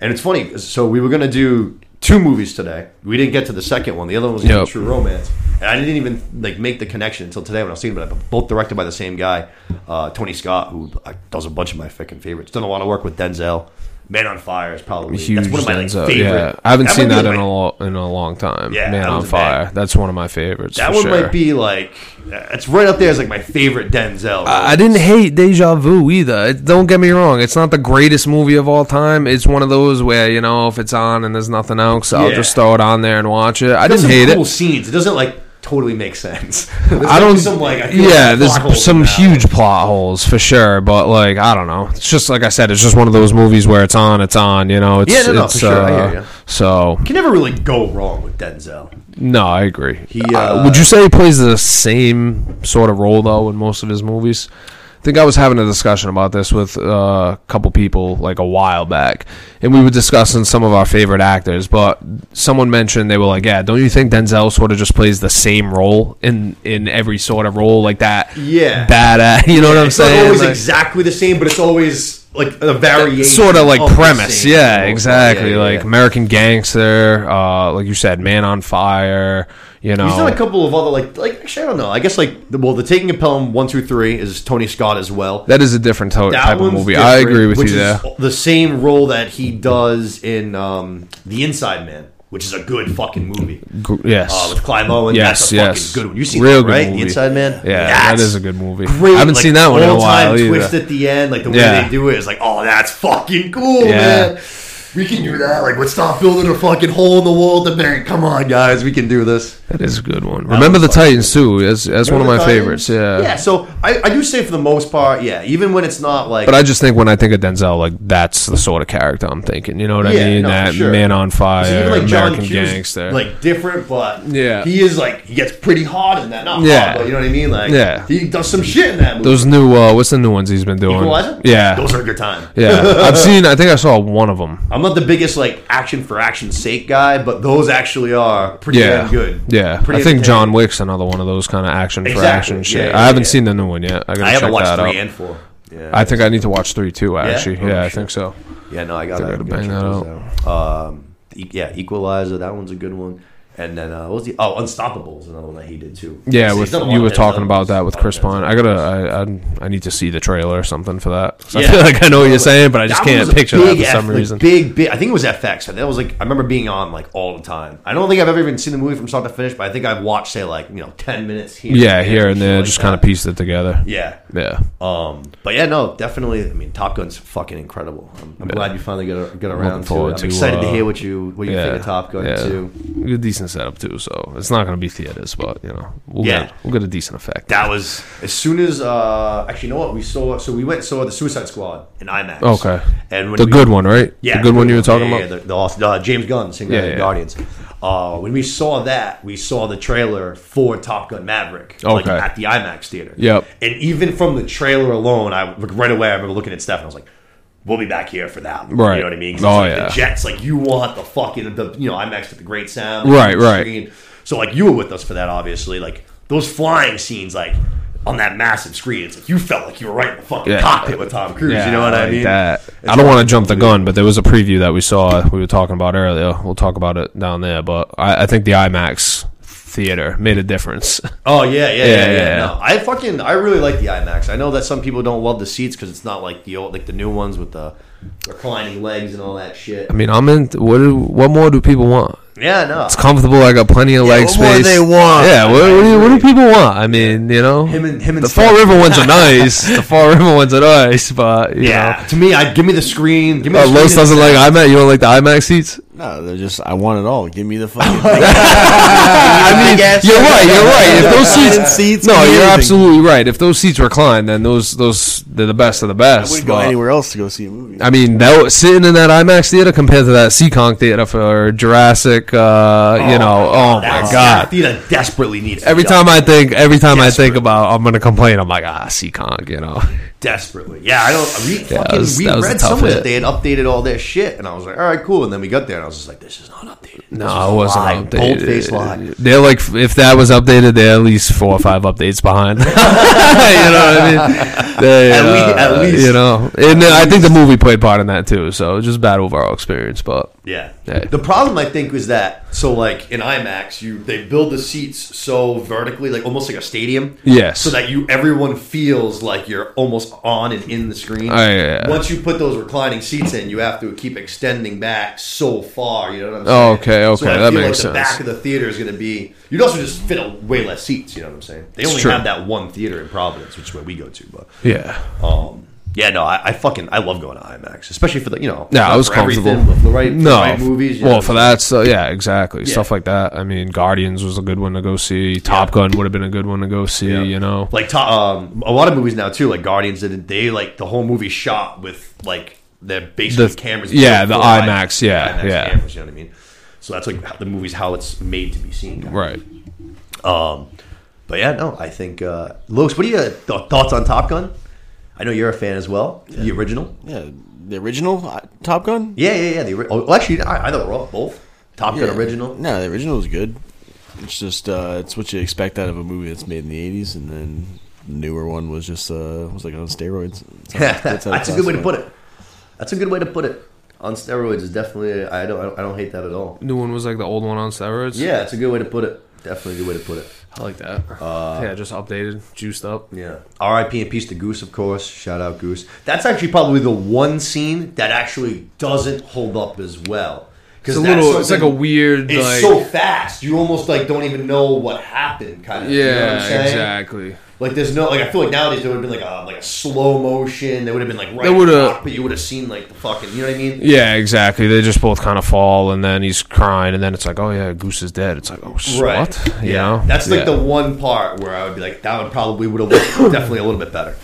And it's funny. So we were gonna do two movies today. We didn't get to the second one. The other one was Yep. True Romance, and I didn't even like make the connection until today when I was about it. But both directed by the same guy, uh, Tony Scott, who uh, does a bunch of my fucking favorites. Done a lot of work with Denzel. Man on Fire is probably Huge that's one of my like, favorite. yeah, I haven't that seen that in my- a lo- in a long time. Yeah, Man on Fire. bang. That's one of my favorites. That for one sure. might be like it's right up there as like my favorite Denzel. I I didn't hate Deja Vu either. It, don't get me wrong; it's not the greatest movie of all time. It's one of those where you know if it's on and there's nothing else, I'll Yeah. just throw it on there and watch it. I didn't hate cool it. scenes. It doesn't like totally makes sense. I don't. some like I yeah, like there's some that. huge plot holes for sure, but like I don't know. It's just like I said. It's just one of those movies where it's on, it's on. You know. It's, Yeah, no, no, it's, for sure. I uh. So You can never really go wrong with Denzel. no, I agree. He, Uh, uh, would you say he plays the same sort of role though in most of his movies? I think I was having a discussion about this with uh, a couple people like a while back, and we were discussing some of our favorite actors. But someone mentioned they were like, "Yeah, don't you think Denzel sort of just plays the same role in in every sort of role like that? Yeah. badass. You know what I'm it's saying? always Like- exactly the same, but it's always like a variation. sort of like of premise yeah exactly Yeah, yeah, like yeah. american gangster uh like you said man on fire You know, He's done a couple of other like like actually I don't know. I guess like the, well, the Taking of Pelham one two three is Tony Scott as well. that is a different to- type of movie. I agree with you there. is The same role that he does in um, The Inside Man, which is a good fucking movie. Yes, Uh, with Clive Owen. Yes, That's a yes. fucking good one. You seen Real that, right? movie. The Inside Man? yeah, That's that is a good movie. Great. I haven't like, seen that one in a while twist either. at the end, like the way Yeah. they do it is like, oh, that's fucking cool, Yeah. man. We can do that. Like, let's stop building a fucking hole in the wall at the bank. Come on, guys, we can do this. That is a good one. Remember the fun. Titans too. That's that's one of my Titans? favorites. Yeah. Yeah. So I, I do say for the most part, yeah. Even when it's not like, But I just think when I think of Denzel, like that's the sort of character I'm thinking. You know what I mean? no, that sure. man on fire, So even like John American Q's, gangster. like different, but Yeah. he is like he gets pretty hard in that. Not Yeah. hard, but you know what I mean. Like Yeah. he does some shit in that movie. Those new, uh, what's the new ones he's been doing? Equalizer? Yeah, those are a good time. yeah. I've seen. I think I saw one of them. I'm not the biggest like action for action's sake guy, but those actually are pretty Yeah, damn good. Yeah, Pretty I think John. Wick's another one of those kind of action for Exactly. action shit. Yeah, yeah, I haven't yeah. seen the new one yet. I gotta I haven't watched that three out. and four. Yeah, I think I need to watch three too. Actually, Oh, yeah, I think so. yeah, no, I got I that. gotta Gotta bang that those out. Um, yeah, Equalizer. That one's a good one. And then uh, what was the oh Unstoppable is another one that he did too. Yeah, with a you were talking about that with A Chris Pine. I gotta, I, I, I need to see the trailer or something for that. 'Cause I Yeah. feel like I know what you're saying, but I just That can't picture that for some F- like, reason. big, big. I think it was FX. That was like I remember being on like all the time. I don't think I've ever even seen the movie from start to finish, but I think I've watched say like you know ten minutes here. yeah, here and there, like just kind of pieced it together. Yeah. Yeah, Um, but yeah, no, definitely. I mean, Top Gun's fucking incredible. I'm, I'm Yeah. glad you finally got get around Looking to it. I'm to, excited to uh, hear what you what you yeah, think of Top Gun yeah. too. good decent setup too. So it's not gonna be theaters, but you know, we'll Yeah. get we'll get a decent effect. That was as soon as uh, actually, you know what we saw. So we went and saw the Suicide Squad in IMAX. Okay. and when the we- good one, right? Yeah, the good one you were talking yeah, about. Yeah, the, the, awesome- uh, James Gunn, singer Yeah, yeah. Guardians. Uh, when we saw that, we saw the trailer for Top Gun Maverick, like Okay. at the IMAX theater. Yep. And even from the trailer alone, I like, right away I remember looking at Steph and I was like, "We'll be back here for that." one." Right. You know what I mean? Oh, like yeah. The Jets, like you want the fucking the you know IMAX with the great sound. Right, right. screen. So like you were with us for that, obviously. Like those flying scenes, like. On that massive screen, it's like you felt like you were right in the fucking Yeah. cockpit with Tom Cruise. you know what I mean? That. It's I don't want to jump the gun, but there was a preview that we saw. We were talking about earlier. We'll talk about it down there, but I, I think the IMAX theater made a difference. Oh yeah, yeah, yeah, Yeah, yeah. yeah, yeah. No, I fucking I really like the IMAX. I know that some people don't love the seats because it's not like the old like the new ones with the reclining legs and all that shit. I mean, I'm in. What do, what more do people want? Yeah, no. It's comfortable. I got plenty of leg what space. they want? Yeah. What, what, do what do people want? I mean, you know, Him and him and the Steph. Fall River ones are nice. the Fall River ones are nice, but you Yeah, to me, I give me the screen. Give me know, the uh, Los doesn't like IMAX. You don't like the IMAX seats? No, they're just I want it all. Give me the fucking. I mean, guess. you're right. You're right. If those seats, seats, no, you're amazing. absolutely right. If those seats recline, then those those they're the best of the I best. wouldn't go but- anywhere else to go see a movie. I mean, that was, sitting in that IMAX theater compared to that Seekonk theater for Jurassic, uh, you know, oh my god. that theater desperately needs. to Every be time I think, every time I think about, I'm gonna complain. I'm like, ah, Seekonk, you know. desperately. Yeah, I don't. We, Yeah, fucking, was- we that was a read somewhere hit. that they had updated all their shit, and I was like, all right, cool. And then we got there, and I was just like, this is not updated. This No, it wasn't lie. updated. Bold-faced lie. They're like, if that was updated, they're at least four or five updates behind. you know what I mean? They, At uh, lea- at least. you know, and I think the movie played part in that too. So just bad overall experience, but Yeah. Yeah. The problem I think was that so like in IMAX, you they build the seats so vertically, like almost like a stadium. Yes. So that you everyone feels like you're almost on and in the screen. Oh, yeah, yeah. Once you put those reclining seats in, you have to keep extending back so far. You know what I'm saying? Oh, saying? okay, okay, So that makes like the sense. back of the theater is going to be. You'd also just fit a way less seats. You know what I'm saying? They It's only true. have that one theater in Providence, which is where we go to. But yeah. um, yeah, no, I, I fucking I love going to IMAX, especially for the you know Yeah, I was for comfortable. everything, for the right, for the no, right movies. you know well, for that, so yeah, exactly, Yeah. stuff like that. I mean, Guardians was a good one to go see. Top Gun would have been a good one to go see. Yeah. You know, like to, um, a lot of movies now too, like Guardians did. They like the whole movie shot with like their basically The- cameras. yeah, the IMAX, yeah, yeah. cameras, you know what I mean? So that's like the movie's how it's made to be seen. right? Um, but yeah, no, I think uh, Lewis, what are your th- thoughts on Top Gun? I know you're a fan as well. The original. yeah, the original uh, Top Gun. Yeah, yeah, yeah. The ori- oh, well, actually, I, I know they're all- both. Top Gun Yeah. original. No, the original was good. It's just uh, it's what you expect out of a movie that's made in the '80s, and then the newer one was just uh, was like on steroids. That's, how- how a good way to put it. That's a good way to put it. On steroids is definitely. I don't. I don't hate that at all. New one was like the old one on steroids. Yeah, it's a good way to put it. Definitely a good way to put it. I like that. Uh, yeah, just updated, juiced up. Yeah. R.I.P. and peace to Goose, of course. Shout out Goose. That's actually probably the one scene that actually doesn't hold up as well. It's a little. It's like a weird. It's like, so fast. You almost like don't even know what happened. Kind of. you know yeah, exactly. Like there's no like I feel like nowadays there would have been like a like a slow motion. There would have been like right. But you would have seen like the fucking. You know what I mean? Yeah, exactly. They just both kind of fall, and then he's crying, and then it's like, oh yeah, Goose is dead. It's like, oh sh- Right. what? You yeah. know? That's like Yeah. the one part where I would be like, that would probably would have looked definitely a little bit better.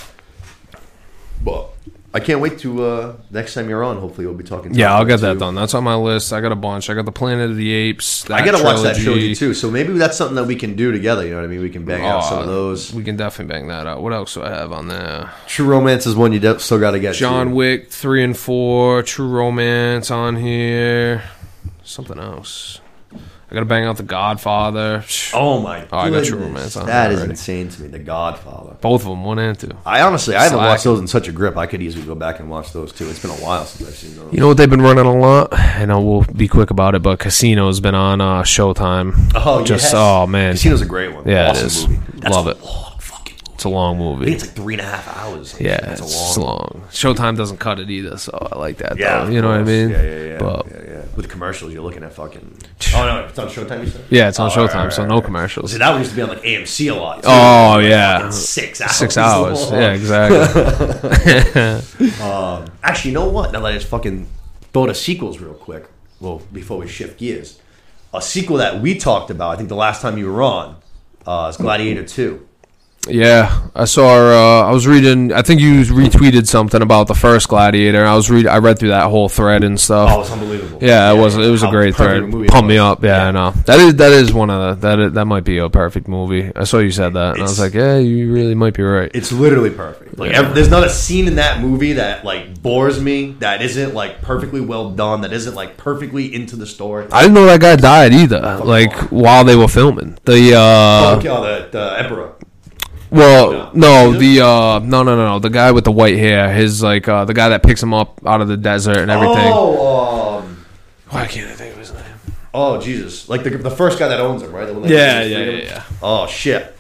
But I can't wait to uh next time you're on. Hopefully, we'll be talking. Yeah, I'll get too. that done. That's on my list. I got a bunch. I got the Planet of the Apes. I gotta watch that trilogy too. So maybe that's something that we can do together. You know what I mean? We can bang out some of Oh, those. We can definitely bang that out. What else do I have on there? True Romance is one you de- still got to get. John to. Wick three and four. True Romance on here. Something else. I gotta bang out the Godfather. Oh my! Oh, I got True. Romance on That is already. insane to me. The Godfather. Both of them, one and two. I honestly, I haven't Slack. watched those in such a grip. I could easily go back and watch those too. It's been a while since I've seen those. You know what they've been running a lot, and I will be quick about it. But Casino's been on uh, Showtime. Oh, just yes. oh man, Casino's a great one. Yeah, it awesome is. movie. Love it. long fucking movie. It's a long I movie. think it's like three and a half hours. Yeah, that's it's a long. long. Showtime doesn't cut it either, so I like that. Yeah, though. you know what I mean. Yeah, yeah, yeah. But yeah, yeah. With commercials, you're looking at fucking. Oh no, it's on Showtime. You said. yeah, it's on Oh, Showtime, right, right, so no commercials. See, that one used to be on like AMC a lot. Too. Oh, Like, yeah. six hours. Six hours. long. Yeah, exactly. Actually, you know what? Now just fucking throw to sequels real quick. Well, before we shift gears, a sequel that we talked about. I think the last time you were on uh, is Gladiator Two. Yeah, I saw. Uh, I was reading. I think you retweeted something about the first Gladiator. I was read. I read through that whole thread and stuff. Oh, it's unbelievable. Yeah, it was. It was a great thread. Pump me up. Yeah, I know. That is that is one of the that is, that might be a perfect movie. I saw you said that, and I was like, yeah, you really might be right. It's literally perfect. Like Yeah. ev- there's not a scene in that movie that like bores me. That isn't like perfectly well done. That isn't like perfectly into the story. I didn't know that guy died either. Like while they were filming the. Uh oh, the, the emperor. Well, no, the uh no no no no the guy with the white hair. His like uh the guy that picks him up out of the desert and everything. Oh, um, Why can't I think of his name? oh Jesus! Like the, the first guy that owns him, right? The one that Yeah, gives him yeah, freedom? yeah, yeah. Oh shit!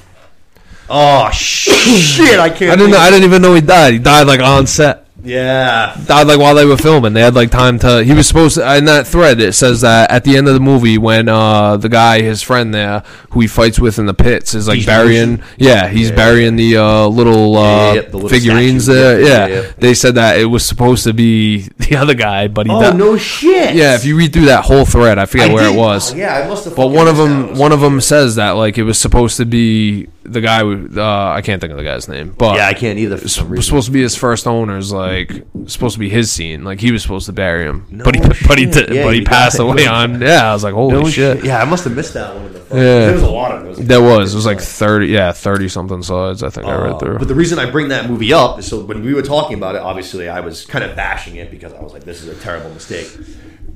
Oh shit! I can't. I didn't know. I didn't even know he died. He died like on set. Yeah. died like while they were filming. They had like time to. He was supposed to. In that thread, it says that at the end of the movie, when uh, the guy, his friend there, who he fights with in the pits, is like He's burying. Yeah, he's burying the uh, little, uh, Yeah, yeah, the little figurines statue. there. Yeah, Yeah, yeah, yeah. they said that it was supposed to be the other guy, but he. Oh died. no shit! Yeah, if you read through that whole thread, I forget I where did- it was. oh, yeah, I must have. But one of them, one of them says that like it was supposed to be the guy. Uh, I can't think of the guy's name, but Yeah, I can't either. For supposed to be his first owner's like supposed to be his scene like he was supposed to bury him No but he but he did, Yeah, but he he passed away on yeah I was like holy No shit. Yeah, I must have missed that one. The. Yeah. There was a lot of those. there was it was like 30 yeah 30 something slides I think I read Uh, through But the reason I bring that movie up is so when we were talking about it, obviously I was kind of bashing it because I was like, this is a terrible mistake.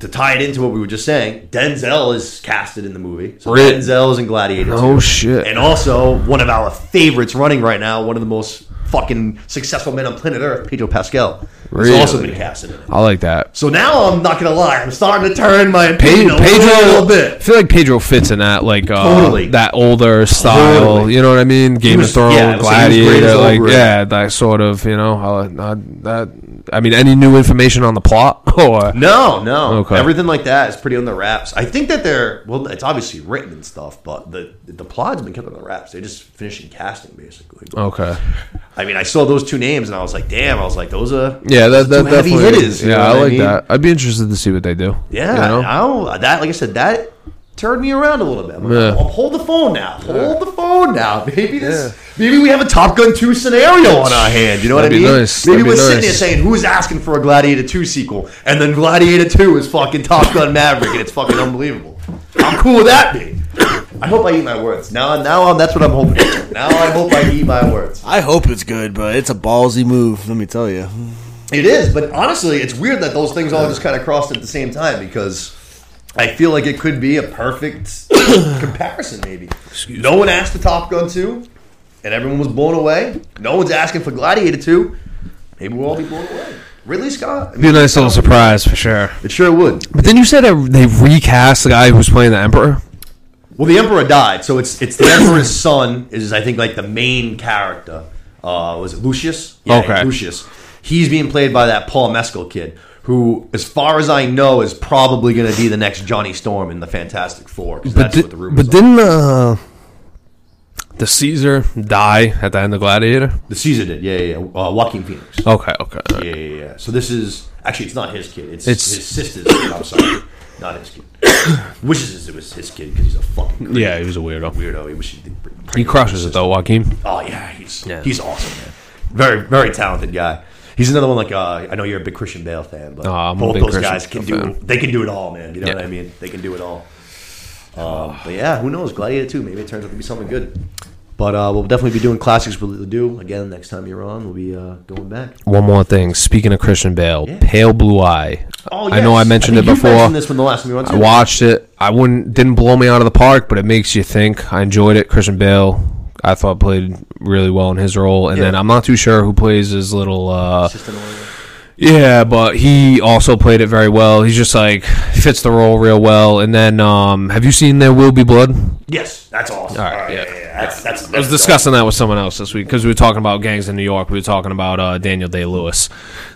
To tie it into what we were just saying, Denzel is casted in the movie. So Really? Denzel is in Gladiator. oh 2. shit And also, one of our favorites running right now, one of the most fucking successful men on planet Earth, Pedro Pascal, Really? has also been casted in it. I like that So now I'm not gonna lie, I'm starting to turn my opinion a Pedro little bit. I feel like Pedro fits in that like uh, Totally. that older style Totally. you know what I mean Game was- of Thrones yeah, so he was great Gladiator as like yeah that sort of you know I, I, that I mean any new information on the plot or No, no. Okay. Everything like that is pretty on the wraps. I think that they're well, it's obviously written and stuff, but the the plot's been kept on the wraps. They're just finishing casting basically. okay I mean, I saw those two names and I was like, damn. I was like, those are Yeah, that, that definitely. hitters. yeah, I like mean? that. I'd be interested to see what they do. Yeah, you know? I don't, that like I said, that turned me around a little bit. I'm like, Yeah. "Oh, hold the phone now. Hold the phone now. Maybe this. Maybe we have a Top Gun two scenario on our hand. You know That'd what I mean? nice. Maybe That'd be we're sitting nice. here saying, "Who's asking for a Gladiator two sequel?" And then Gladiator two is fucking Top Gun Maverick, and it's fucking unbelievable. I'm cool would that, be? I hope I eat my words. Now, now I'm, that's what I'm hoping. for. Now I hope I eat my words. I hope it's good, but it's a ballsy move. Let me tell you. It is, but honestly, it's weird that those things all just kind of crossed at the same time because I feel like it could be a perfect comparison. Maybe no one asked for Top Gun two, and everyone was blown away. No one's asking for Gladiator two. Maybe we'll all be blown away. Ridley Scott. I Be a nice little surprise for sure. It sure would. But then you said that they recast the guy who was playing the Emperor. Well, the emperor died, so it's it's the emperor's son is I think like the main character. Uh, was it Lucius? Okay. Lucius. He's being played by that Paul Mescal kid, who, as far as I know, is probably going to be the next Johnny Storm in the Fantastic Four. But, that's di- what the rumors but didn't uh, the Caesar die at the end of Gladiator? the Caesar did, yeah, yeah, yeah. Uh, Joaquin Phoenix. Okay, okay. Yeah, yeah, yeah. So this is actually it's not his kid. It's, It's- his sister's kid. I'm sorry, not his kid. Wishes it was his kid because he's a fucking creep. Yeah, he was a weirdo. weirdo. He wishes He crushes it though, Joaquin. Oh yeah, he's Yeah. he's awesome, man. Very very talented guy. He's another one like uh, I know you're a big Christian Bale fan, but Oh, both those Christian guys can Bale do fan. they can do it all, man. You know Yeah. what I mean? They can do it all. Um, but yeah, who knows? Gladiator two, maybe it turns out to be something good. But uh, we'll definitely be doing classics. We'll do again next time you're on. We'll be uh, going back. One more thing. Speaking of Christian Bale, Yeah. Pale Blue Eye. Oh, yes. I know I mentioned think it before. mentioned this from the last time you. I watched it. I wouldn't didn't blow me out of the park, but it makes you think. I enjoyed it. Christian Bale, I thought played really well in his role, and Yeah. then I'm not too sure who plays his little. uh Yeah, but he also played it very well. He's just like fits the role real well. And then, um have you seen There Will Be Blood? Yes, that's awesome. All right, All right, yeah. yeah, yeah, That's, that's, I was discussing that with someone else this week because we were talking about gangs in New York. We were talking about uh, Daniel Day Lewis.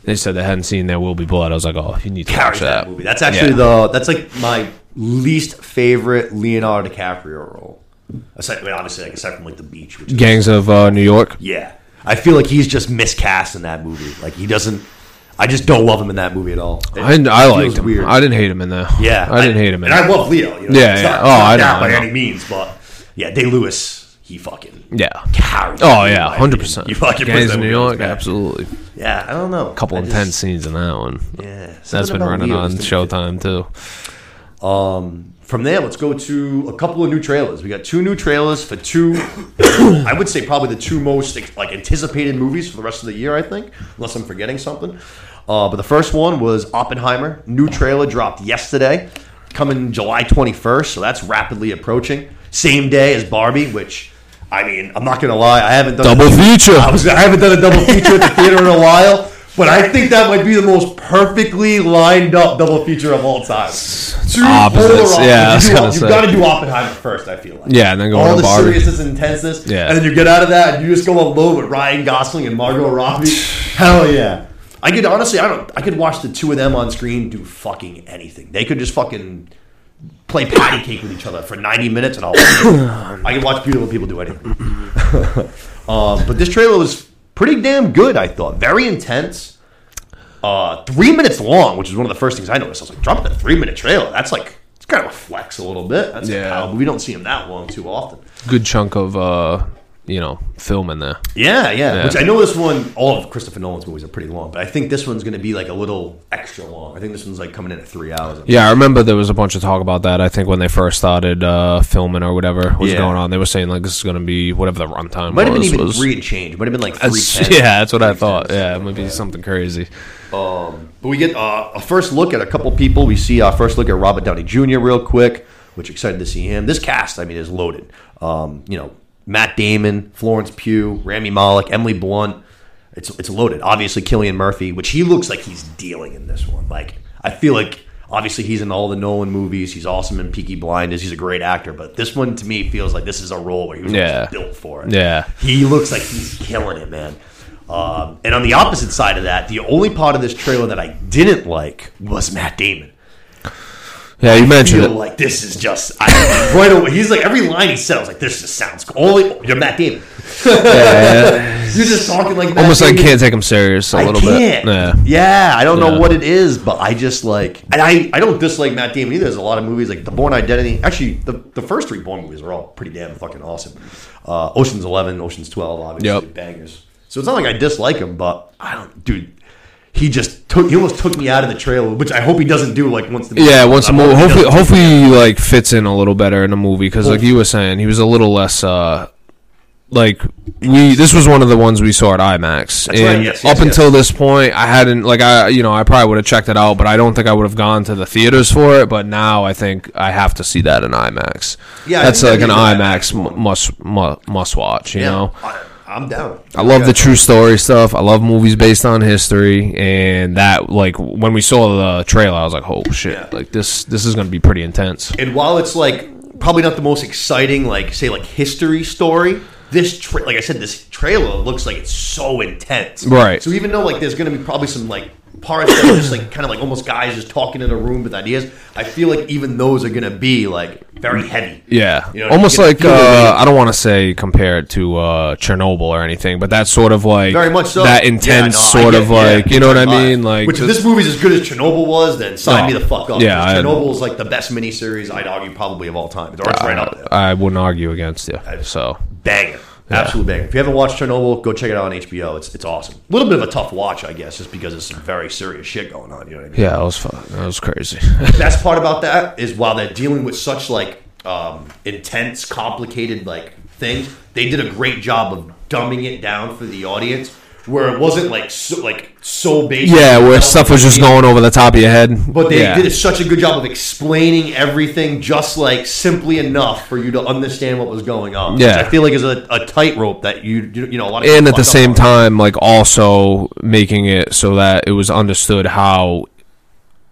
They said they hadn't seen There Will Be Blood. I was like, oh, you need to carries watch that that. movie. That's actually Yeah. the that's like my least favorite Leonardo DiCaprio role. Aside, I mean, obviously, like aside from like the beach, which is, Gangs of uh, New York. yeah, I feel like he's just miscast in that movie. Like he doesn't. I just don't love him in that movie at all. It I, I feels liked him. Weird. I didn't hate him in there. yeah, I didn't hate him in and I love Leo. You know, Yeah, it's yeah. Not, Oh, not I know, by I know. any means, but yeah, Day Lewis, he fucking Yeah. Oh yeah, hundred percent. You fucking Gangs in New York, absolutely. Yeah, I don't know. A couple intense scenes in that one. Yeah, That's been running on didn't. Showtime too. Um, from there, let's go to a couple of new trailers. We got two new trailers for two. I would say probably the two most like anticipated movies for the rest of the year. I think, unless I'm forgetting something. Uh, but the first one was Oppenheimer. New trailer dropped yesterday, coming July 21st. So that's rapidly approaching. Same day as Barbie, which. I mean, I'm not gonna lie. I haven't done a Double feature. I, was, I haven't done a double feature at the theater in a while, but I think that might be the most perfectly lined up double feature of all time. Two Opposites, yeah. You have got to do Oppenheimer first. I feel like. Yeah, and then go all the Barbie. seriousness and intenseness. Yeah. and then you get out of that and you just go on low with Ryan Gosling and Margot Robbie. Hell yeah! I could honestly, I don't. I could watch the two of them on screen do fucking anything. They could just fucking play patty cake with each other for 90 minutes and I'll I can watch beautiful people do anything. um, but this trailer was pretty damn good, I thought. Very intense. Uh, three minutes long, which is one of the first things I noticed. I was like, dropping a three minute trailer. That's like, it's kind of a flex a little bit. That's Yeah. how, but we don't see them that long too often. Good chunk of uh, you know, film in there. Yeah, yeah, Yeah. Which I know this one, all of Christopher Nolan's movies are pretty long, but I think this one's going to be like a little extra long. I think this one's like coming in at three hours. Yeah, I remember there was a bunch of talk about that. I think when they first started uh, filming or whatever was Yeah. going on, they were saying like this is going to be whatever the runtime Might have been even was- three and change. Might have been like three That's- yeah, that's what I thought. Yeah, it might be something crazy. Um, but we get uh, a first look at a couple people. We see our first look at Robert Downey Jr. real quick, which excited to see him. This cast, I mean, is loaded. Um, you know, Matt Damon, Florence Pugh, Rami Malek, Emily Blunt. It's it's loaded. Obviously, Cillian Murphy, which he looks like he's dealing in this one. Like I feel like obviously he's in all the Nolan movies. He's awesome in Peaky Blinders. He's a great actor. But this one to me feels like this is a role where he was Yeah. built for it. Yeah. He looks like he's killing it, man. Um, and on the opposite side of that, the only part of this trailer that I didn't like was Matt Damon. Yeah, you mentioned feel it. like this is just I, right away. He's like every line he said, I was like, "This just sounds cool." Only you're Matt Damon. Yeah, You're just talking like Matt almost like Damon. can't take him serious a I little can't. bit. Yeah. Yeah, I don't know what it is, but I just like, and I, I don't dislike Matt Damon either. There's a lot of movies like The Bourne Identity. Actually, the, the first three Bourne movies are all pretty damn fucking awesome. Uh, Ocean's Eleven, Ocean's Twelve, obviously Yep. bangers. So it's not like I dislike him, but I don't, dude. He just took. He almost took me out of the trailer, which I hope he doesn't do. Like once the Yeah, once the movie, hopefully, hopefully, he, like fits in a little better in the movie because, like you were saying, he was a little less. uh like we, this was one of the ones we saw at IMAX, That's and yes, yes, up until yes. this point, I hadn't like I, you know, I probably would have checked it out, but I don't think I would have gone to the theaters for it. But now I think I have to see that in IMAX. Yeah, that's like an that'd be a good IMAX mu- must must watch. You Yeah, know, I, I'm down. I love the true story stuff. I love movies based on history, and that like when we saw the trailer, I was like, "Oh shit! Yeah. Like this, this is going to be pretty intense." And while it's like probably not the most exciting, like say, like history story. This, tra- like I said, this trailer looks like it's so intense, Right. So even though like there's going to be probably some like parts that are just like kind of like almost guys just talking in a room with ideas, I feel like even those are going to be like very heavy. Yeah, You know, almost like uh. I don't want to say compare it to uh, Chernobyl or anything, but that's sort of like Very much so. that Yeah, intense no, sort of yeah, like you know what I mean? Like which if this movie's as good as Chernobyl was, then sign No. me the fuck up. Yeah, I- Chernobyl is like the best miniseries I'd argue probably of all time. It's right up there. I wouldn't argue against you. So Banger. Absolute banger. If you haven't watched Chernobyl, go check it out on HBO. It's it's awesome. A little bit of a tough watch, I guess, just because it's some very serious shit going on. You know what I mean? yeah, it was fun. That was crazy. best part about that is while they're dealing with such like um, intense, complicated like things, they did a great job of dumbing it down for the audience, where it wasn't like so, like so basic. yeah, where stuff was just going over the top of your head. But they yeah. did such a good job of explaining everything just like simply enough for you to understand what was going on. Yeah. Which I feel like is a, a tightrope that you you you know a lot of and at the same time, like also making it so that it was understood how,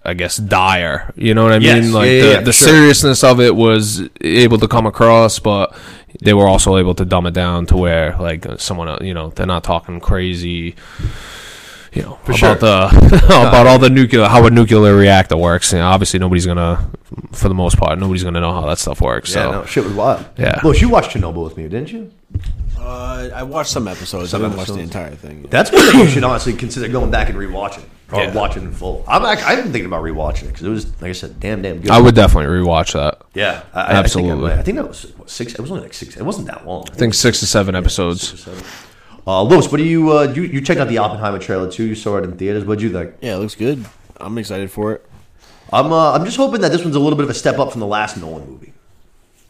I guess, dire. You know what I Yes. mean? Like Yeah, yeah, the, the sure. seriousness of it was able to come across, but they were also able to dumb it down to where like someone, else- you know, they're not talking crazy. You know about sure. the about all the nuclear how a nuclear reactor works. You know, obviously, nobody's gonna, for the most part, nobody's gonna know how that stuff works. Yeah, so no, shit was wild. Yeah. Look, you watched Chernobyl with me, didn't you? Uh, I watched some episodes. Some I didn't watch the episodes. entire thing. That's one that you should honestly consider going back and rewatching or Yeah. watching in full. I'm act- I've been thinking about rewatching it because it was like I said, damn, damn good. I would definitely rewatch that. yeah, I, I- Absolutely. I think, I, might- I think that was what, six. It was only like six. It wasn't that long. I think six to seven episodes. Uh, Lewis, what do you uh, you you checked out the Oppenheimer trailer too? You saw it in theaters. What'd you think? Yeah, it looks good. I'm excited for it. I'm uh, I'm just hoping that this one's a little bit of a step up from the last Nolan movie.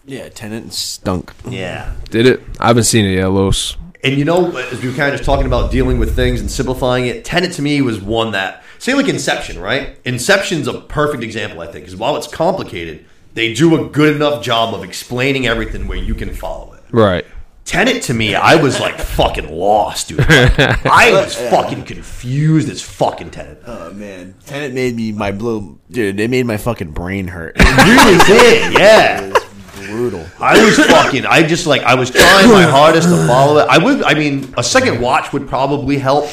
Yeah, Tenet stunk. Yeah, Did it? I haven't seen it yet, Los. and you know, as we were kind of just talking about dealing with things and simplifying it, Tenet to me was one that say like Inception, right? Inception's a perfect example, I think, because while it's complicated, they do a good enough job of explaining everything where you can follow it. Right. Tenet to me, I was like fucking lost, dude. I was fucking confused as fucking Tenet. Oh man, Tenet made me my blue dude. It made my fucking brain hurt. It really did, yeah. Brutal. I was fucking. I just like I was trying my hardest to follow it. I would. I mean, a second watch would probably help,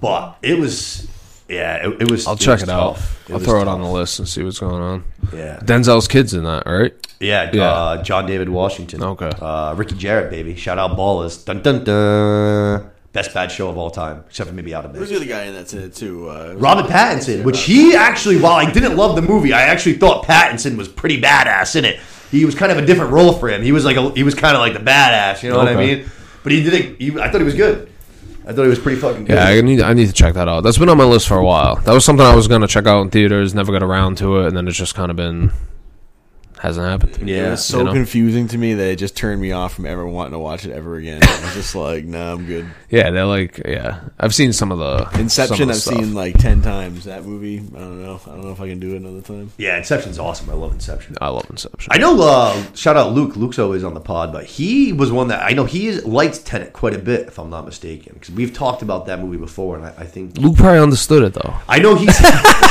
but it was. Yeah, it, it was. I'll check was it out. tough. I'll was throw it on the list and see what's going on. Yeah, Denzel's kids in that, right? yeah. Yeah. Uh, John David Washington. Okay. Uh, Ricky Jerret, baby. Shout out ballers. Dun dun dun. Best bad show of all time, except for maybe Out of Who's the other guy in that's in it too? Uh, Robert Pattinson, which he actually, while I didn't love the movie, I actually thought Pattinson was pretty badass in it. He was kind of a different role for him. He was like a, he was kind of like the badass, you know what I mean? But he did it. He, I thought he was good. I thought he was pretty fucking good. Yeah, I need I need to check that out. That's been on my list for a while. That was something I was gonna check out in theaters, never got around to it, and then it's just kind of been hasn't happened. It Yeah, was so you know? confusing to me that it just turned me off from ever wanting to watch it ever again. I was just like, nah, I'm good. Yeah, they're like yeah. I've seen some of the Inception, of the I've stuff. seen like ten times. That movie, I don't know. I don't know if I can do it another time. yeah, Inception's awesome. I love Inception. I love Inception. I know. Uh, shout out Luke. Luke's always on the pod, but he was one that I know he is, liked Tenet quite a bit, if I'm not mistaken, because we've talked about that movie before, and I, I think Luke probably understood it though. I know he's.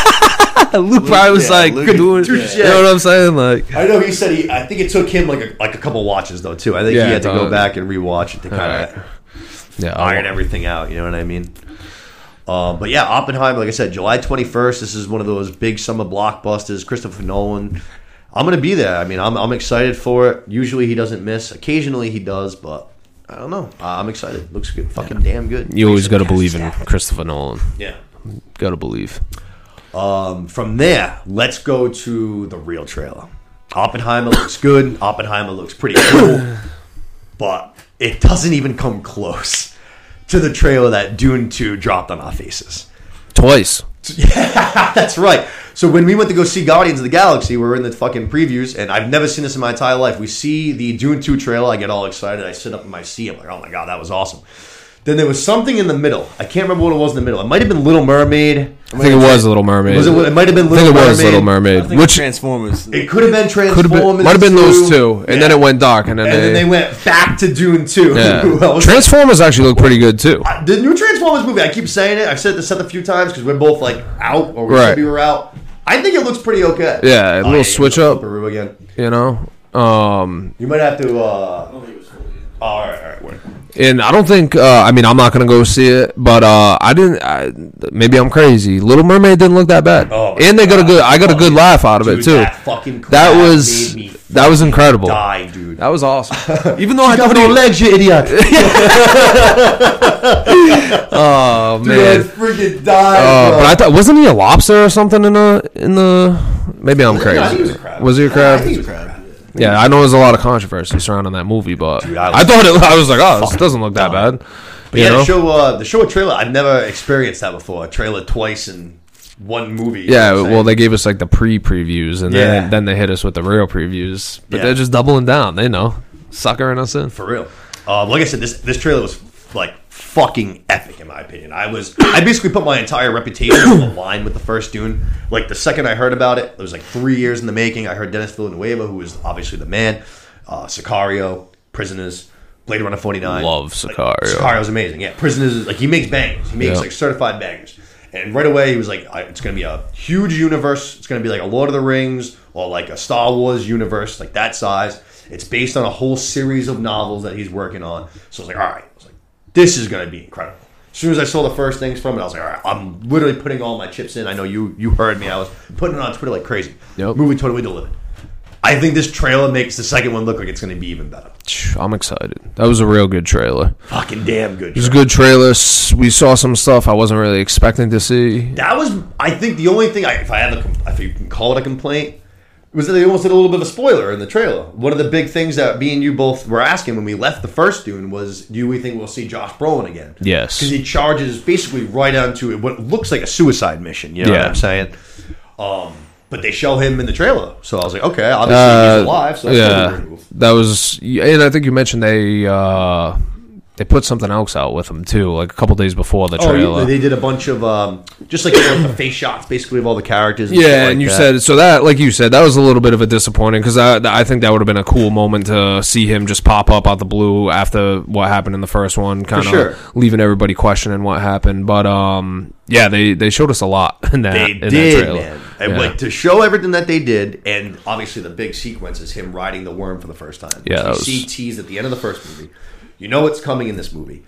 Luke probably was yeah, like Luke- doing, Touche. you know what I'm saying? Like I know he said he. I think it took him like a, like a couple watches though too. I think Yeah, he had to go uh, back and rewatch it to kind of yeah, iron everything out. You know what I mean? Um, but yeah, Oppenheimer, like I said, July 21st. This is one of those big summer blockbusters. Christopher Nolan. I'm gonna be there. I mean, I'm I'm excited for it. Usually he doesn't miss. Occasionally he does, but I don't know. Uh, I'm excited. Looks good. Fucking damn good. You always got to believe in Christopher Nolan. Yeah. Got to believe. Um, from there, let's go to the real trailer. Oppenheimer looks good. Oppenheimer looks pretty cool, but it doesn't even come close to the trailer that Dune 2 dropped on our faces. Twice. That's right. So when we went to go see Guardians of the Galaxy, we were in the fucking previews, and I've never seen this in my entire life. We see the Dune 2 trailer, I get all excited, I sit up in my seat, I'm like, oh my god, that was awesome. Then there was something in the middle. I can't remember what it was in the middle. It might have been Little Mermaid. I think it was Little Mermaid. Was it? It might have been I Little think it was Mermaid. Little I Mermaid. think Which Transformers. It could have been could have Transformers. been might have been those 2. two, and then Yeah. it went dark, and then and they, then they went back to Dune 2. yeah. I Transformers actually look pretty good too. the new Transformers movie, I keep saying it. I've said this a few times because we're both like out or we Right. said we were out. I think it looks pretty okay. Yeah, a little yeah, switch the up. flipperoo again. You know, Um, You might have to. Uh, all right, all right. Wait. And I don't think. Uh, I mean, I'm not gonna go see it, but uh, I didn't. I, maybe I'm crazy. Little Mermaid didn't look that bad, Oh and they got a good. I got a good laugh out of Dude, it too. That fucking That was made me that was incredible. die, dude. That was awesome. Even though I I got don't no even, legs, you idiot. oh Dude, I man. freaking died. Uh, bro. but I thought wasn't he a lobster or something in the in the? Maybe I'm crazy. think he was a crab. Was he a I crab? think he was a crab. Yeah, I know there's a lot of controversy surrounding that movie, but Dude, I I, thought it. I was like, oh, this doesn't look that bad. But yeah, the show, uh, the show a trailer. I've never experienced that before. A trailer twice in one movie. Yeah, know what I'm well, they gave us like the pre-previews, and Yeah. then then they hit us with the real previews. But Yeah. they're just doubling down. They know, suckering us in. for real. Uh, like I said, this this trailer was like fucking epic in my opinion. I was I basically put my entire reputation on the line with the first Dune. Like the second I heard about it, it was like three years in the making. I heard Denis Villeneuve, who is obviously the man, uh, Sicario, Prisoners, Blade Runner forty nine. Love Sicario. Sicario's amazing. Yeah, Prisoners is like he makes bangers. He makes Yeah. like certified bangers. And right away he was like, "It's going to be a huge universe. It's going to be like a Lord of the Rings or like a Star Wars universe, like that size. It's based on a whole series of novels that he's working on. So I was like, all right. I was like, this is going to be incredible. As soon as I saw the first things from it, I was like, all right, I'm literally putting all my chips in. I know you you heard me. I was putting it on Twitter like crazy. Yep. Movie totally delivered. I think this trailer makes the second one look like it's going to be even better. I'm excited. That was a real good trailer. Fucking damn good. It was a good trailer. We saw some stuff I wasn't really expecting to see. That was, I think, the only thing. I, if I have a, if you can call it a complaint, was that they almost did a little bit of a spoiler in the trailer. One of the big things that me and you both were asking when we left the first Dune was, do we think we'll see Josh Brolin again? Yes. because he charges basically right onto what looks like a suicide mission. You know what Yeah. I'm saying? Um, but they show him in the trailer, so I was like, okay, obviously Uh, he's alive. So that's yeah, a good move. that was, and I think you mentioned they uh, they put something else out with him too, like a couple days before the Oh, trailer. yeah, they did a bunch of um, just like you know, the face shots, basically of all the characters. And Yeah, like and you that. said so that, like you said, that was a little bit of a disappointing because I, I think that would have been a cool moment to see him just pop up out the blue after what happened in the first one, kind of sure. leaving everybody questioning what happened. But um, yeah, they they showed us a lot in that They in that did, trailer. man. And Yeah. like to show everything that they did, and obviously the big sequence is him riding the worm for the first time. Yeah, you that was- see teased at the end of the first movie. You know what's coming in this movie.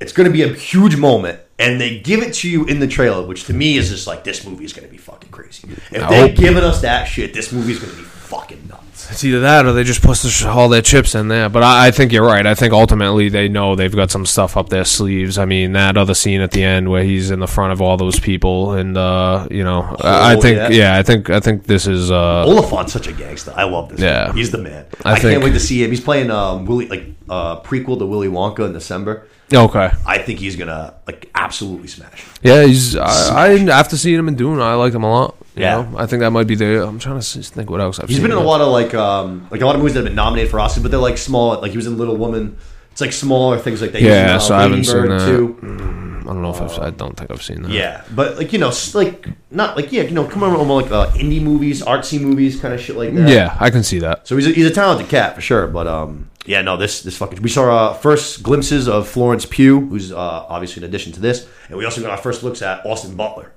It's going to be a huge moment, and they give it to you in the trailer, which to me is just like this movie is going to be fucking crazy. If they're hope- giving us that shit, this movie is going to be fucking nuts. It's either that or they just put the- all their chips in there. But I, I think you're right. I think ultimately they know they've got some stuff up their sleeves. I mean, that other scene at the end where he's in the front of all those people, and uh, you know, I I Oh, think yeah. yeah. I think I think this is uh, Oliphant's such a gangster. I love this. Yeah. guy. he's the man. I I, can't wait to see him. He's playing um, Willy like uh, prequel to Willy Wonka in December. Okay. I think he's gonna like absolutely smash. Yeah, he's. I, I after seeing him in Dune, I liked him a lot. You Yeah. know? I think that might be the. I'm trying to think what else I've He's seen. been in a lot of like um like a lot of movies that have been nominated for Oscars, but they're like small. Like he was in Little Woman. It's like smaller things like that. He was Yeah, in, uh, so I haven't seen Bird, that. too. I don't know if I've, I don't think I've seen that. Yeah, but like you know, s- like not like yeah, you know, come on, more like uh, indie movies, artsy movies, kind of shit like that. Yeah, I can see that. So he's a, he's a talented cat for sure. But um, yeah, no, this this fucking. We saw uh, first glimpses of Florence Pugh, who's uh, obviously in addition to this, and we also got our first looks at Austin Butler.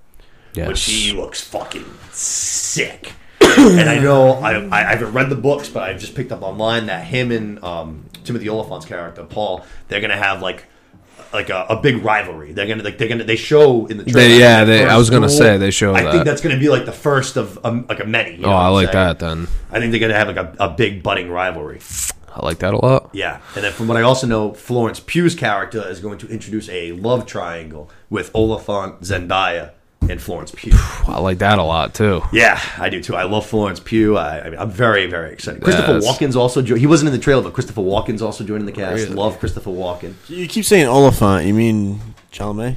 Yes. which he looks fucking sick. and I know I, I I haven't read the books, but I've just picked up online that him and um, Timothy Oliphant's character Paul, they're gonna have like like a, a big rivalry. They're gonna like they're gonna they show in the. They- yeah, they- I was gonna say they show I that. think that's gonna be like the first of um, like a many. you know oh, I like saying? that. Then I think they're gonna have like a, a big budding rivalry. I like that a lot. Yeah, and then from what I also know, Florence Pugh's character is going to introduce a love triangle with Oliphant, Zendaya, and Florence Pugh. I like that a lot too. Yeah, I do too. I love Florence Pugh. I, I mean, I'm very, very excited. Christopher Yes. Walken's also jo- he wasn't in the trailer, but Christopher Walken's also joining the cast. Really? Love Christopher Walken. You keep saying Oliphant. You mean Chalamet?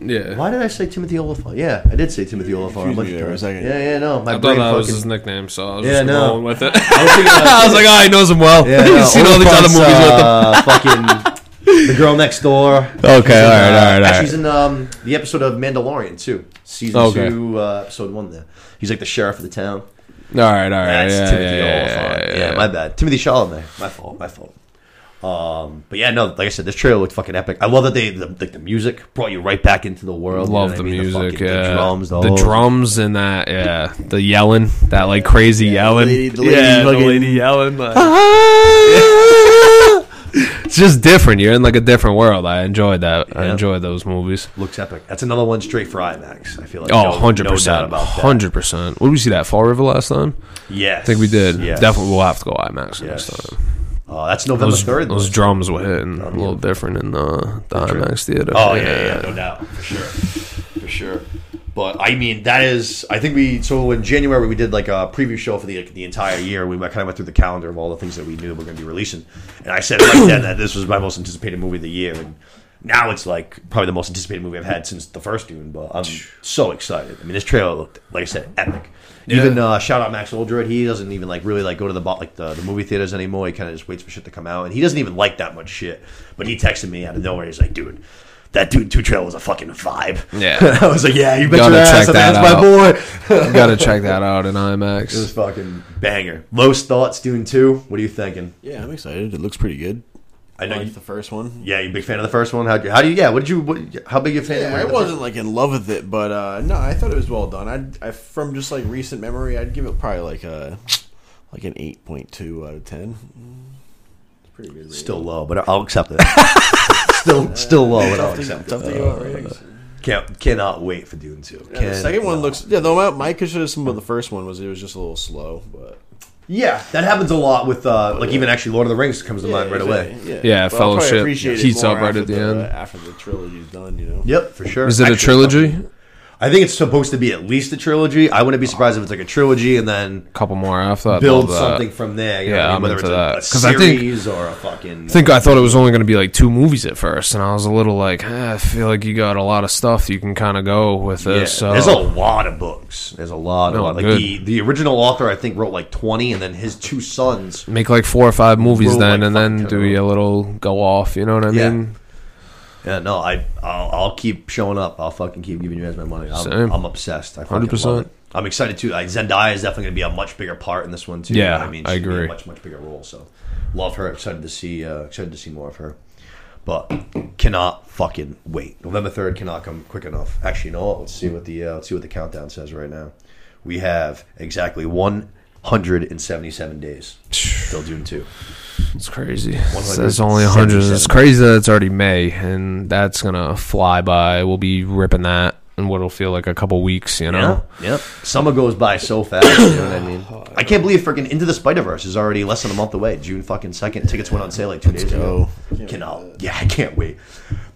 Yeah. Why did I say Timothy Oliphant? Yeah, I did say Timothy Oliphant. a Confused bunch me there for a second. Yeah, yeah, no, my I thought brain that was his nickname, so I was Yeah, just no. rolling with it. I was thinking I was like, oh, he knows him well. yeah, no, He's seen all these other Oliphant's, movies with him. uh, fucking the girl next door. Okay, in, all right, all right, all uh. She's in um, the episode of Mandalorian too, season Okay. two, uh, episode one. There, he's like the sheriff of the town. All right, all right. That's yeah, Timothy yeah, yeah, yeah, Yeah, yeah. my bad. Timothy Chalamet. My fault. My fault. Um, but yeah, no, like I said, this trailer looked fucking epic. I love that they the, like the music brought you right back into the world. you know Love the I mean? music, fucking- yeah. the drums, the, the drums and that, yeah, the yelling, that like crazy yelling, lady- the lady yeah, the fucking- lady yelling. Like, it's just different. You're in like a different world. I enjoyed that. I Yeah. enjoyed those movies. looks epic. That's another one straight for IMAX. I feel like Oh, 100 no doubt percent, about hundred percent. What did we see that Fall River last time? Yes, I think we did. Yes. Definitely, we'll have to go IMAX Yes. next time. Uh, that's November Those, third. those drums were hitting a little different in the, the IMAX theater. Oh yeah, yeah, yeah, no doubt, for sure, for sure. But I mean, that is. I think we so in January we did like a preview show for the the entire year. We kind of went through the calendar of all the things that we knew we were going to be releasing, and I said right then that this was my most anticipated movie of the year. And now it's like probably the most anticipated movie I've had since the first Dune. But I'm so excited. I mean, this trailer looked like I said epic. Even uh, shout out Max Oldroyd. He doesn't even like really like go to the like the, the movie theaters anymore. He kind of just waits for shit to come out, and he doesn't even like that much shit. But he texted me out of nowhere. He's like, "Dude, that Dune Two Trail was a fucking vibe." Yeah. I was like, "Yeah, you bet Gotta your ass. check That's that my boy." You gotta check that out in IMAX. It was fucking banger. Lowest thoughts, Dune Two. What are you thinking? Yeah, I'm excited. It looks pretty good. I I know. like You, the first one. yeah, you big fan of the first one. How how do you? Yeah, what did you? What, how big a fan? Yeah, were I the wasn't like in love with it, but uh, no, I thought it was well done. I'd, I from just like recent memory, I'd give it probably like a like an eight point two out of ten. It's pretty good. first? Still low, but I'll accept it. still, still low, but I'll tough to, accept it. tough to give out ratings. Can't cannot wait for Dune Two. Yeah, the second one looks yeah. Though my, my criticism of the first one was it was just a little slow, but Yeah, that happens a lot with uh, like even actually Lord of the Rings comes to mind right away. Yeah, Yeah, But Fellowship heats up right at the end. after the trilogy's done. You know. Yep, for sure. Is it a Actually, trilogy? I think it's supposed to be at least a trilogy. I wouldn't be surprised if it's like a trilogy and then a couple more after that. build that. something from there. You Yeah, I I'm? Whether into that. it's 'Cause a, I a think- or a fucking. I think I thought it was only going to be like two movies at first, and I was a little like, eh, I feel like you got a lot of stuff you can kind of go with Yeah, this. so. there's a lot of books. There's a lot No, like good. the the original author I think wrote like 20, and then his two sons. Make like four or five movies then, like, and then do a little go off. You know what I Yeah. mean? Yeah, no, I I'll, I'll keep showing up. I'll fucking keep giving you guys my money. I'm, Same. I'm obsessed. Hundred percent. I'm excited too. Like, Zendaya is definitely going to be a much bigger part in this one too. Yeah, I mean, I she's gonna be a agree. much much bigger role. So love her. Excited to see. Uh, excited to see more of her. But cannot fucking wait. November third cannot come quick enough. Actually, you know what? Let's see what the uh, let's see what the countdown says right now. We have exactly 177 days. till Dune two. It's crazy. 177 It's only a hundred. It's crazy that it's already May, and that's gonna fly by. We'll be ripping that in what'll feel like a couple weeks. You know? Yeah, yep. Summer goes by so fast. You know what I mean? I can't believe freaking Into the Spider Verse is already less than a month away. June fucking second. Tickets went on sale like two days ago. Cannot. Yeah, I can't wait.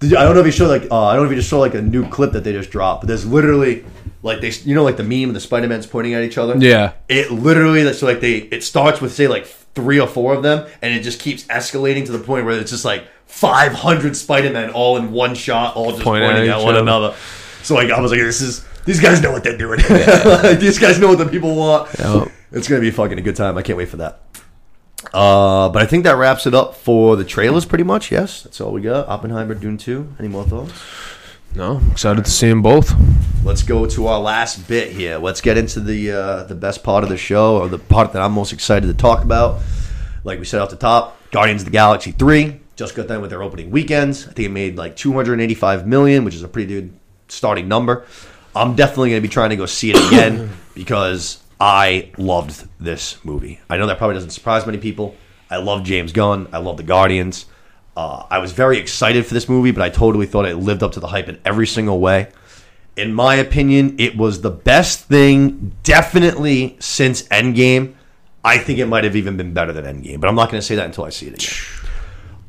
Did you- I don't know if you showed like uh, I don't know if you just saw like a new clip that they just dropped, but there's literally like they you know like the meme of the Spider Man's pointing at each other. Yeah. It literally so like they it starts with say like three or four of them, and it just keeps escalating to the point where it's just like 500 Spider Men all in one shot, all just Pointing pointing, at at, one other. another. So like I was like, this is these guys know what they're doing. Like, these guys know what the people want. Yep. It's gonna be fucking a good time. I can't wait for that. Uh, but I think that wraps it up for the trailers, pretty much. Yes, that's all we got. Oppenheimer, Dune Two. Any more thoughts? No, excited to see them both. Let's go to our last bit here. Let's get into the uh, the best part of the show, or the part that I'm most excited to talk about. Like we said off the top, Guardians of the Galaxy three just got done with their opening weekends. I think it made like 285 million, which is a pretty good starting number. I'm definitely going to be trying to go see it again because I loved this movie. I know that probably doesn't surprise many people. I love James Gunn. I love the Guardians. Uh, I was very excited for this movie, but I totally thought it lived up to the hype in every single way in my opinion, it was the best thing, definitely since Endgame. I think it might have even been better than Endgame, but I'm not going to say that until I see it again.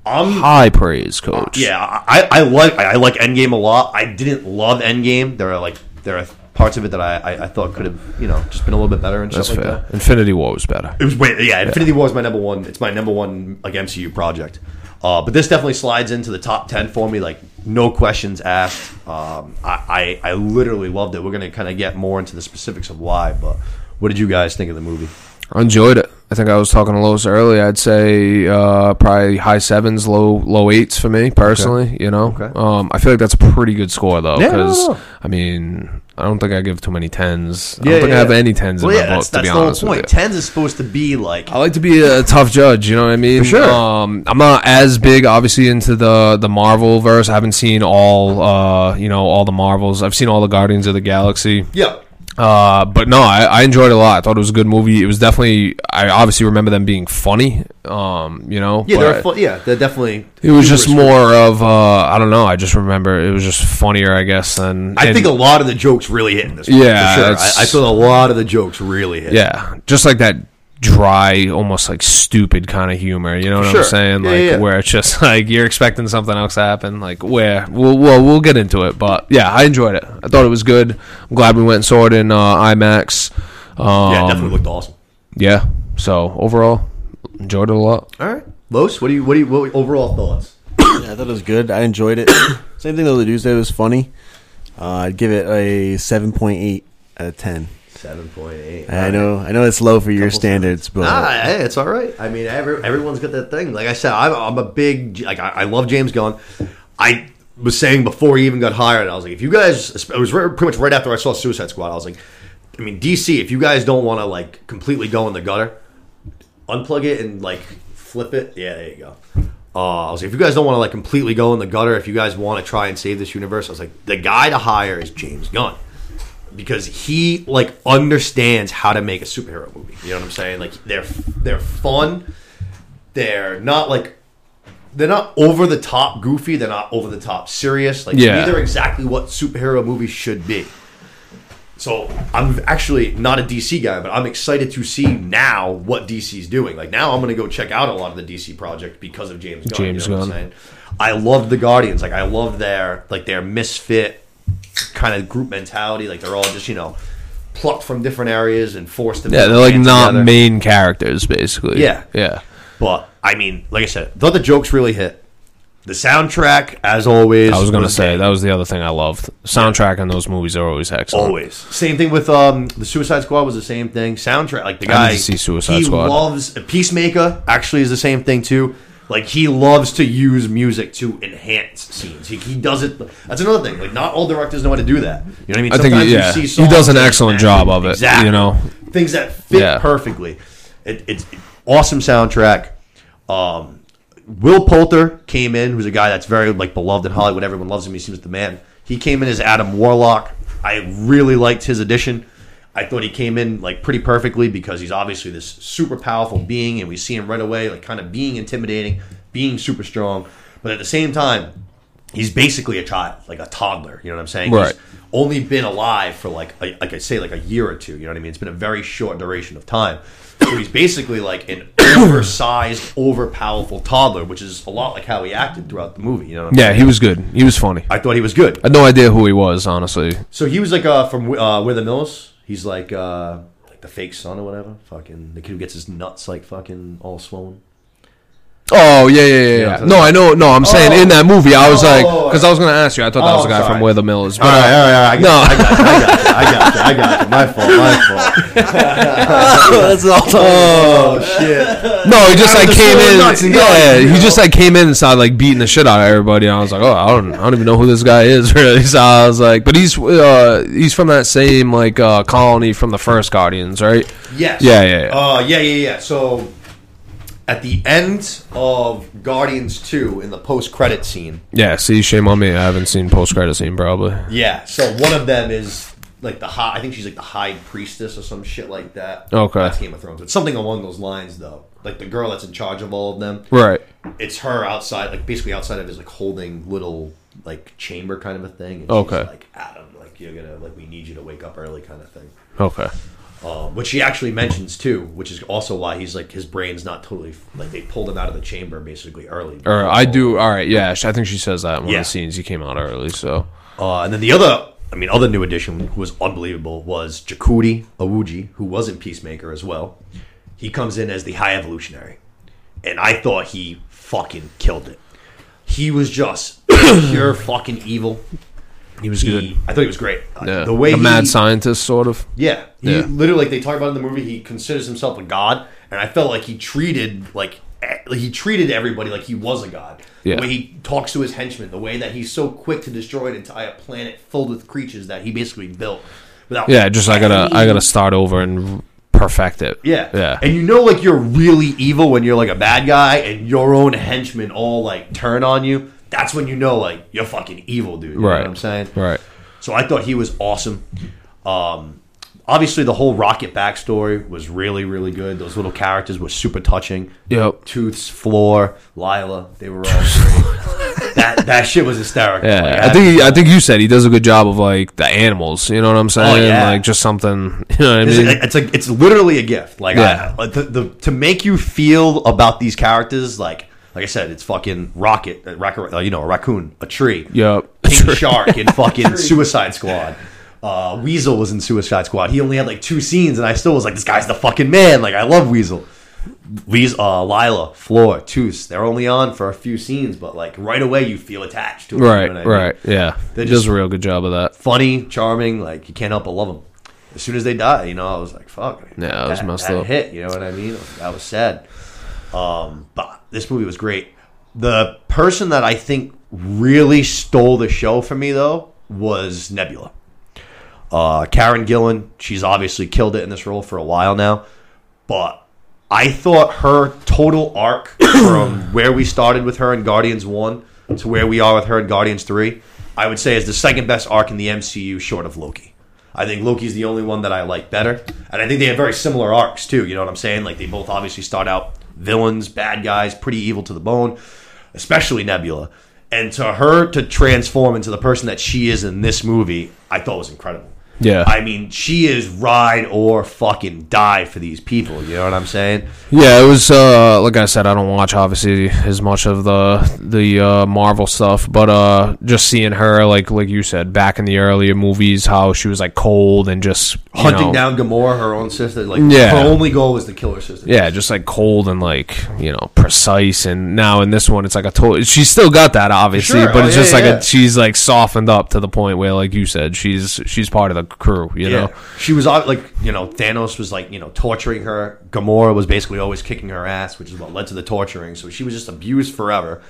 I'm High praise, coach. yeah, I, I like I like Endgame a lot. I didn't love Endgame. There are like there are parts of it that I, I, I thought could have you know just been a little bit better and that's stuff like fair. that. Infinity War was better. It was way yeah. Infinity War is my number one. It's my number one like MCU project. Uh, but this definitely slides into the top ten for me. Like no questions asked. Um, I, I I literally loved it. We're gonna kind of get more into the specifics of why. But what did you guys think of the movie? I enjoyed it. I think I was talking to Lois earlier. I'd say uh, probably high sevens, low low eights for me personally. You know, Okay. um, I feel like that's a pretty good score though. Yeah, no, Because no. I mean, I don't think I give too many tens. I Yeah, don't think yeah, I have any tens Well, in yeah, my that's, book. that's to be the whole honest with point. you. Tens is supposed to be like I like to be a tough judge. You know what I mean? For sure. Um, I'm not as big, obviously, into the the Marvel verse. I haven't seen all, uh, you know, all the Marvels. I've seen all the Guardians of the Galaxy. yeah. Uh, but no, I, I enjoyed it a lot. I thought it was a good movie. It was definitely. I obviously remember them being funny. Um, you know, Yeah, they're fu- yeah, they're definitely. It was just more of. Uh, I don't know. I just remember it was just funnier. I guess than. I and- think a lot of the jokes really hit in this. one, Yeah, for sure. I, I feel a lot of the jokes really hit. Yeah, just like that dry, almost like stupid kind of humor. You know what Sure. I'm saying? Like yeah. where it's just like you're expecting something else to happen. Like where we'll we'll, we'll get into it, but yeah, I enjoyed it. I thought it was good. I'm glad we went and saw it in uh, IMAX. Um, yeah, it definitely looked awesome. Yeah. So overall, enjoyed it a lot. All right, Los, what do you what do you what overall thoughts? Yeah, I thought it was good. I enjoyed it. Same thing though. The Tuesday was funny. Uh, I'd give it a seven point eight out of ten. Seven point eight. I know, I know it's low for your standards, but Nah, hey, it's all right. I mean, every, everyone's got that thing. Like I said, I'm, I'm a big like I, I love James Gunn. I was saying before he even got hired, I was like, if you guys, it was pretty much right after I saw Suicide Squad. I was like, I mean, DC, if you guys don't want to like completely go in the gutter, unplug it and like flip it. Yeah, there you go. Uh, I was like, if you guys don't want to like completely go in the gutter, if you guys want to try and save this universe, I was like, the guy to hire is James Gunn because he like understands how to make a superhero movie. You know what I'm saying? Like they're they're fun. They're not like they're not over the top goofy. They're not over the top serious. Like Yeah. they're exactly what superhero movies should be. So I'm actually not a DC guy, but I'm excited to see now what DC's doing. Like now, I'm going to go check out a lot of the DC project because of James Gunn. James you know what I'm Gunn. saying? I loved the Guardians. Like I love their like their misfit kind of group mentality. Like they're all just you know plucked from different areas and forced to Yeah, they're like not together. main characters, basically. Yeah. Yeah. But I mean, like I said, though the jokes really hit. The soundtrack, as always, I was gonna say bang. that was the other thing I loved. Soundtrack in those movies are always excellent. Always. Same thing with um the Suicide Squad was the same thing. Soundtrack, like the I guy to see Suicide he Squad. loves Peacemaker. Actually, is the same thing too. Like he loves to use music to enhance scenes. He, he does it. That's another thing. Like not all directors know how to do that. You know what I mean? I think, Sometimes you yeah, see he does an excellent job of it, Exactly. you know? things that fit Yeah. perfectly. It, it's awesome soundtrack. Um, Will Poulter came in, who's a guy that's very like beloved in Hollywood. Everyone loves him. He seems the man. He came in as Adam Warlock. I really liked his addition. I thought he came in like pretty perfectly because he's obviously this super powerful being, and we see him right away, like kind of being intimidating, being super strong, but at the same time, he's basically a child, like a toddler. You know what I'm saying? Right. He's only been alive for like, a, like I say, like a year or two. You know what I mean? It's been a very short duration of time. So he's basically like an oversized, overpowerful toddler, which is a lot like how he acted throughout the movie. You know? What I'm Yeah, saying? he was good. He was funny. I I thought he was good. I had no idea who he was, honestly. So he was like uh, from uh, We're the Millers. He's like uh, like the fake son or whatever. Fucking the kid who gets his nuts like fucking all swollen. Oh yeah, yeah, yeah. Yeah, yeah. I'm No, I know. No, I'm saying Oh. in that movie, I was Oh. like, because I was gonna ask you. I thought that Oh, was the guy sorry. from We're the Millers. All But, right, uh, all right, all right. I No. got, I got, you, I got, you, I got, you, I got you. My fault, my fault. that's all. Oh shit! No, he just like came in. nuts and yeah, he just like came in and started like beating the shit out of everybody. And I was like, oh, I don't, I don't even know who this guy is really. So I was like, but he's uh he's from that same like uh colony from the first Guardians, right? Yes. Yeah, yeah, yeah. Uh, yeah, yeah, yeah. So at the end of Guardians Two, in the post-credit scene, Yeah. See, shame on me. I haven't seen post credit scene probably. yeah. So one of them is like the high. I think she's like the high priestess or some shit like that. Okay. That's Game of Thrones. It's something along those lines, though. Like the girl that's in charge of all of them. Right. It's her outside, like basically outside of his like holding little like chamber kind of a thing. And Okay. She's like Adam, like you're gonna like we need you to wake up early kind of thing. Okay. Um, which he actually mentions too, which is also why he's like his brain's not totally like they pulled him out of the chamber basically early. Or I do. All right. Yeah. I think she says that in one Yeah. of the scenes. He came out early, so. Uh, and then the other, I mean, other new addition who was unbelievable was Chukwudi Iwuji, who was in Peacemaker as well. He comes in as the High Evolutionary, and I thought he fucking killed it. He was just pure fucking evil. He was good. I thought he was great. Uh, Yeah. The way the he, mad scientist, sort of. Yeah, he Yeah. literally like they talk about in the movie. He considers himself a god, and I felt like he treated like like he treated everybody like he was a god. Yeah. The way he talks to his henchmen, the way that he's so quick to destroy an entire planet filled with creatures that he basically built without. Yeah, just I gotta I gotta start over and perfect it. Yeah, yeah, And you know, like you're really evil when you're like a bad guy, and your own henchmen all like turn on you. That's when you know like you're fucking evil, dude. You know right. what I'm saying? Right. So I thought he was awesome. Um, obviously, the whole Rocket backstory was really, really good. Those little characters were super touching. Yep. Tooths, Floor, Lylla, they were all great. that that shit was hysterical. Yeah, Like, I think he, I think you said he does a good job of like the animals. You know what I'm saying? Oh, yeah. Like just something. You know what I It's, mean? it's a, it's literally a gift. Like, Yeah. I, like, the, the to make you feel about these characters, like, like I said, it's fucking Rocket, uh, rac- uh, you know, a raccoon, a tree, Yep. King Shark in fucking Suicide Squad. Uh, Weasel was in Suicide Squad. He only had like two scenes, and I still was like, "This guy's the fucking man!" Like, I love Weasel. Weasel, uh, Lylla, Floor, Toos. They're only on for a few scenes, but like right away you feel attached to them. Right. you know what I mean? Right. Yeah. They He does a real good job of that. Funny, charming. Like you can't help but love them. As soon as they die, you know, I was like, "Fuck." Yeah, that was messed that up. Hit. You know what I mean? That was sad. Um, but this movie was great. The person that I think really stole the show for me though was Nebula. Uh, Karen Gillan, she's obviously killed it in this role for a while now, but I thought her total arc from where we started with her in Guardians One to where we are with her in Guardians Three, I would say is the second best arc in the MCU, short of Loki. I think Loki's the only one that I like better, and I think they have very similar arcs too. You know what I'm saying? Like they both obviously start out villains, bad guys, pretty evil to the bone, especially Nebula. And to her to transform into the person that she is in this movie, I thought was incredible. Yeah. I mean, she is ride or fucking die for these people. You know what I'm saying? Yeah, it was uh, like I said. I don't watch obviously as much of the the uh, Marvel stuff, but uh, just seeing her like like you said back in the earlier movies, how she was like cold and just Hunting know, down Gamora, her own sister. Like Yeah. her only goal was to kill her sister. Yeah, just like cold and like you know precise. And now in this one, it's like a total. She's still got that obviously, Sure, but oh, it's yeah, just like yeah. a, she's like softened up to the point where, like you said, she's she's part of the crew. You Yeah. know. She was uh, like, you know, Thanos was like, you know, torturing her. Gamora was basically always kicking her ass, which is what led to the torturing. So she was just abused forever.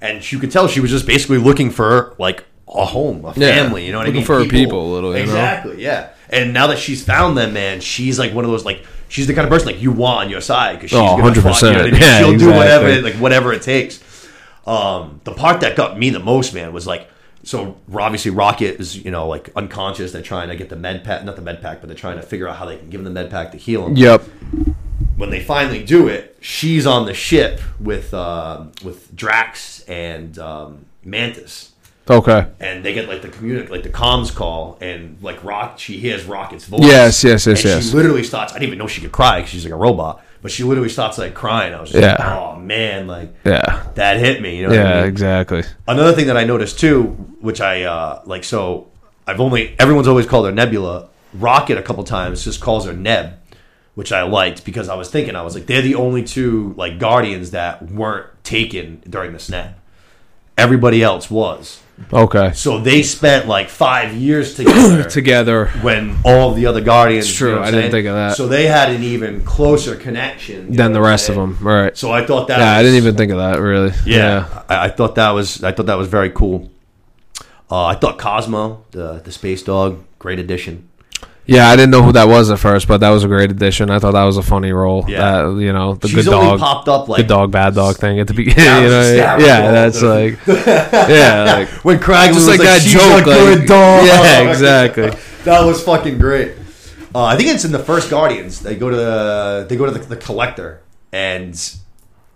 And you could tell she was just basically looking for like a home, a Yeah. family, you know what Looking I mean? for her people a little, you know? exactly, yeah. And now that she's found them, man, she's like one of those like she's the kind of person like you want on your side because she's Oh, gonna fight, 100%. you know I mean? Yeah, She'll do whatever, like whatever it takes. Um, the part that got me the most, man, was like so obviously Rocket is you know like unconscious. They're trying to get the med pack, not the med pack, but they're trying to figure out how they can give him the med pack to heal him. Yep. When they finally do it, she's on the ship with uh, with Drax and um, Mantis, Okay. and they get like the communic like the comms call, and like Rock, she hears Rocket's voice. Yes, yes, yes, and yes. She literally starts. I didn't even know she could cry because she's like a robot, but she literally starts like crying. I was just Yeah. like, oh man, like Yeah. that hit me. You know? what I Yeah. mean? Exactly. Another thing that I noticed too, which I uh, like, so I've only everyone's always called her Nebula. Rocket a couple times just calls her Neb, which I liked because I was thinking I was like they're the only two like Guardians that weren't taken during the snap. Everybody else was. Okay. So they spent like five years together. Together. when all the other Guardians, It's true, you know I didn't think of that. So they had an even closer connection Than the rest of them. Right. So I thought that. Yeah, I didn't even think of that. Really. yeah, I, I thought that was I thought that was very cool. Uh, I thought Cosmo, the the space dog, great addition. Yeah, I didn't know who that was at first, but that was a great addition. I thought that was a funny role. Yeah. That, you know, the She's good dog, popped up like good dog, bad dog thing at the beginning. You know, hysterical. yeah, that's like, yeah, like when Craig was like, like, that "She's joke. a good like, dog." Yeah, exactly. that was fucking great. Uh, I think it's in the first Guardians. They go to the they go to the, the collector and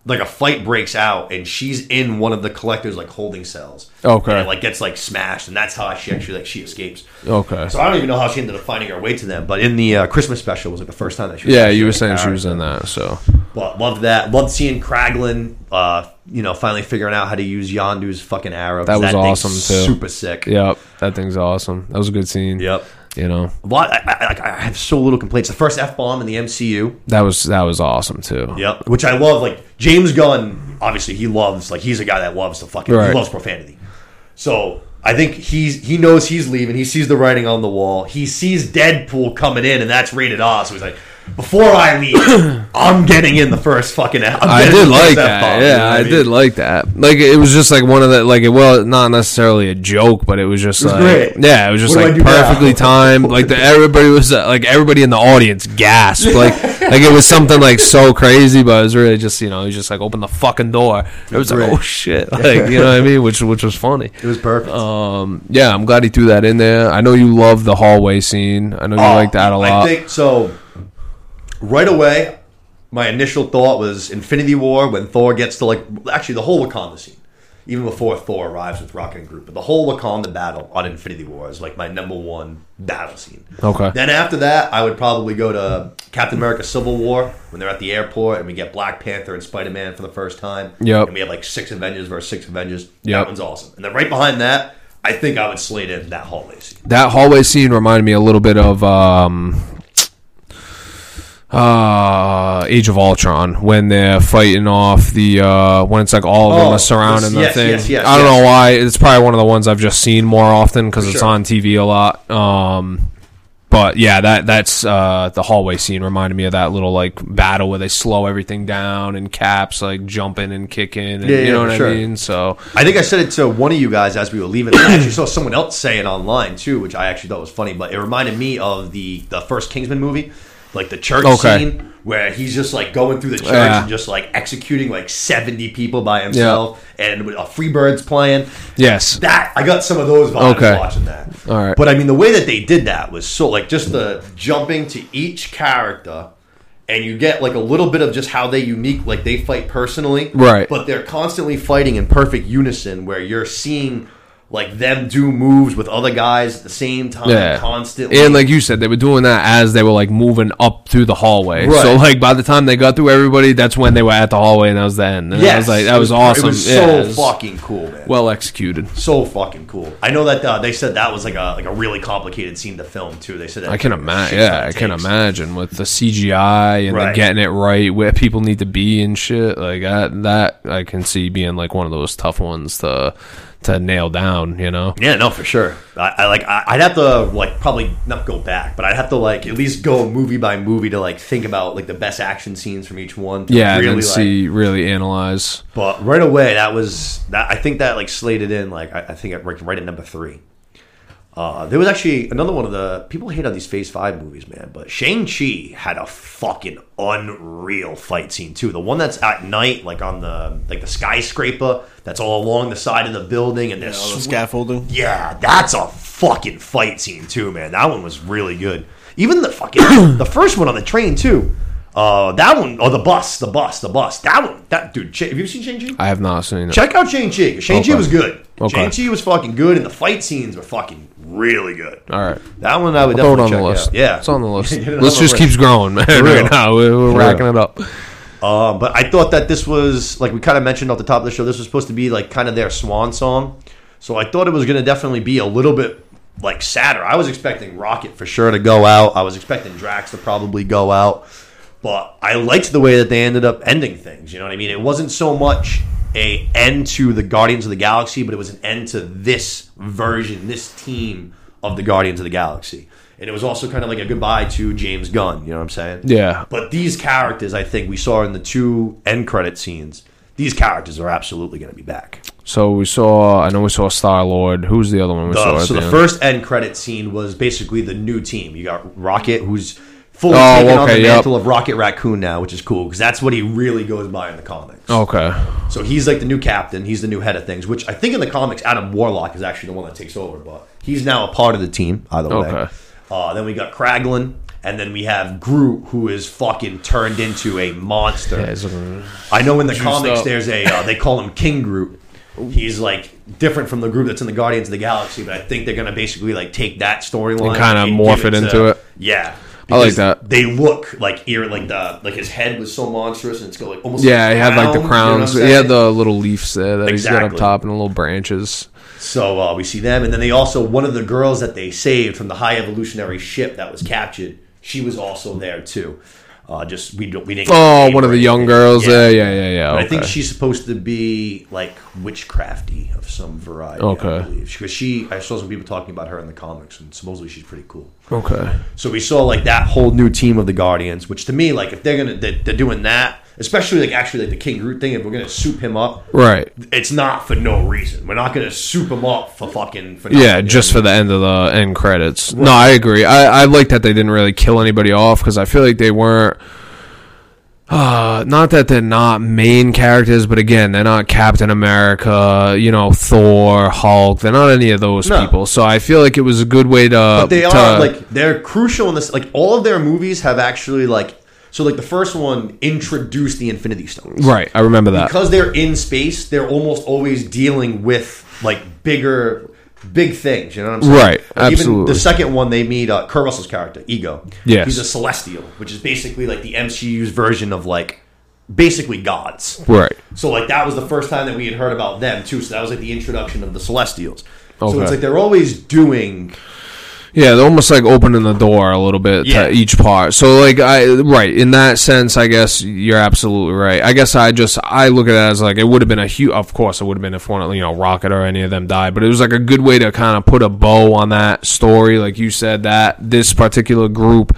like a fight breaks out and she's in one of the collector's like holding cells. Okay. and it, like gets like smashed and that's how she actually like she escapes. Okay. So I don't even know how she ended up finding her way to them. But in the uh, Christmas special was like the first time that she was Yeah, you were saying she was in that, so Well, loved that. Loved seeing Kraglin, uh, you know, finally figuring out how to use Yondu's fucking arrow. That was awesome, too. Super sick. yep, that thing's awesome. That was a good scene. Yep. You know, A lot. I, I, like, I have so little complaints. The first f bomb in the MCU. that was that was awesome too. Yep. Which I love. Like James Gunn, obviously he loves. Like he's a guy that loves the fucking. Right. He loves profanity. So I think he's he knows he's leaving. He sees the writing on the wall. He sees Deadpool coming in, and that's rated R. So he's like, before I leave, I'm getting in the first fucking. I'm I did the first like F-bomb, that. you Yeah, know what I, mean? did like that. Like it was just like one of the like it well not necessarily a joke, but it was just was like great. yeah, it was just What like do now? perfectly timed. Like the, everybody was uh, like everybody in the audience gasped. Like like it was something like so crazy, but it was really just you know he just like opened the fucking door. It was like oh shit, like you know what I mean, which which was funny. It was perfect. Um, yeah, I'm glad he threw that in there. I know you love the hallway scene. I know you like that a lot. Oh, I think so. Right away, my initial thought was Infinity War when Thor gets to like actually the whole Wakanda scene, even before Thor arrives with Rocket and Groot. But the whole Wakanda battle on Infinity War is like my number one battle scene. Okay. Then after that, I would probably go to Captain America: Civil War when they're at the airport and we get Black Panther and Spider Man for the first time. Yep. And we have like six Avengers versus six Avengers. Yep. That one's awesome. And then right behind that, I think I would slate in that hallway scene. that hallway scene reminded me a little bit of um uh Age of Ultron when they're fighting off the uh when it's like all of them Oh, are surrounding yes, the thing. yes, yes, I don't yes. know why. It's probably one of the ones I've just seen more often because it's sure. on TV a lot. Um but yeah, that that's uh the hallway scene reminded me of that little like battle where they slow everything down and caps like jumping and kicking and Yeah, you know what sure. I mean? So I think I said it to one of you guys as we were leaving. I actually saw someone else say it online too, which I actually thought was funny. But it reminded me of the the first Kingsman movie, like the church Okay. scene where he's just like going through the church Yeah. and just like executing like seventy people by himself, and with a Freebirds playing. yes. That I got some of those vibes Okay. watching that. All right. But I mean, the way that they did that was so like just the jumping to each character, and you get like a little bit of just how they unique, like they fight personally, Right. But they're constantly fighting in perfect unison, where you're seeing like them do moves with other guys at the same time, Yeah. constantly. And like you said, they were doing that as they were like moving up through the hallway. Right. So like by the time they got through everybody, that's when they were at the hallway, and that was the end. And I was like, that was, awesome. It was Yeah, so it was fucking cool, man. well executed. so fucking cool. I know that uh, they said that was like a like a really complicated scene to film too. They said that I can imagine. Yeah, I can imagine with the CGI and the getting it right where people need to be and shit like that. That I can see being like one of those tough ones to to nail down. You know. Yeah, no, for sure. I, I like. I, I'd have to like probably not go back, but I'd have to like at least go movie by movie to like think about like the best action scenes from each one. Yeah, and really then like, see really analyze. But right away, that was that. I think that like slated in like I, I think it right at number three. Uh, there was actually another one of the people hate on these Phase Five movies, man. But Shang Chi had a fucking unreal fight scene too. The one that's at night, like on the like the skyscraper, that's all along the side of the building, and there's the scaffolding. yeah, that's a fucking fight scene too, man. That one was really good. Even the fucking the first one on the train too. Uh, that one, oh the bus, the bus, the bus. That one, that dude. Ch- have you seen Shang Chi? I have not seen it. Check out Shang Chi. Shang Chi Okay. was good. Okay. Shang Chi was fucking good, and the fight scenes were fucking really good. All right. That one I would Throw it definitely on the check list. out. Yeah, It's on the list. Get it on list the just list. keeps growing, man. real. right now, we're, we're For racking real. it up. Um, but I thought that this was like we kind of mentioned off the top of the show. This was supposed to be like kind of their swan song. So I thought it was going to definitely be a little bit like sadder. I was expecting Rocket for sure to go out. I was expecting Drax to probably go out. But I liked the way that they ended up ending things. You know what I mean? It wasn't so much a end to the Guardians of the Galaxy, but it was an end to this version, this team of the Guardians of the Galaxy. And it was also kind of like a goodbye to James Gunn. You know what I'm saying? Yeah. But these characters, I think we saw in the two end credit scenes, these characters are absolutely going to be back. So we saw. I know we saw Star Lord. Who's the other one we saw? The, at so the end? first end credit scene was basically the new team. You got Rocket, who's fully Oh, taken on okay, the yep. mantle of Rocket Raccoon now, which is cool because that's what he really goes by in the comics. Okay. So he's like the new captain. He's the new head of things, which I think in the comics, Adam Warlock is actually the one that takes over, but he's now a part of the team, either way. Okay. Uh, then we got Kraglin, and then we have Groot, who is fucking turned into a monster. Yeah, I know in the comics up. there's a uh, they call him King Groot. He's like different from the Groot that's in the Guardians of the Galaxy, but I think they're gonna basically like take that storyline And kinda morph it into it. Yeah, I like that. They look like ear like the like his head was so monstrous and it's got like almost yeah, like he had like the crowns. you know he had the little leaves there that he's got up top and the little branches. So uh, we see them, and then they also one of the girls that they saved from the high evolutionary ship that was captured. She was also there too. Uh, just we don't we didn't. Oh, one of the young girls. Yeah, yeah, yeah, yeah. Okay. I think she's supposed to be like witchcrafty of some variety. Okay. Because she, I saw some people talking about her in the comics, and supposedly she's pretty cool. okay. So we saw like that whole new team of the Guardians, which to me, like if they're gonna they're, they're doing that, especially like actually like the King Groot thing, if we're gonna soup him up, Right. it's not for no reason. We're not gonna soup him up for fucking for Yeah, nothing, just you for the end of the end credits. No, I agree. I, I like that they didn't really kill anybody off because I feel like they weren't. Uh, not that they're not main characters, but again, they're not Captain America, you know, Thor, Hulk. They're not any of those No. people. So I feel like it was a good way to. But they to- are like they're crucial in this. Like all of their movies have actually like so like the first one introduced the Infinity Stones, right. I remember that. because they're in space, they're almost always dealing with like bigger, big things. You know what I'm saying? Right, Like, absolutely. Even the second one, they meet uh, Kurt Russell's character, Ego. Yes. he's a Celestial, which is basically like the MCU's version of like basically gods. Right. So like that was the first time that we had heard about them too. So that was like the introduction of the Celestials. Okay. So it's like they're always doing Yeah, they're almost like opening the door a little bit Yeah. to each part. So like I right in that sense, I guess you're absolutely right. I guess I just I look at it as like it would have been a huge. Of course, it would have been if one you know Rocket or any of them died, but it was like a good way to kind of put a bow on that story. Like you said, that this particular group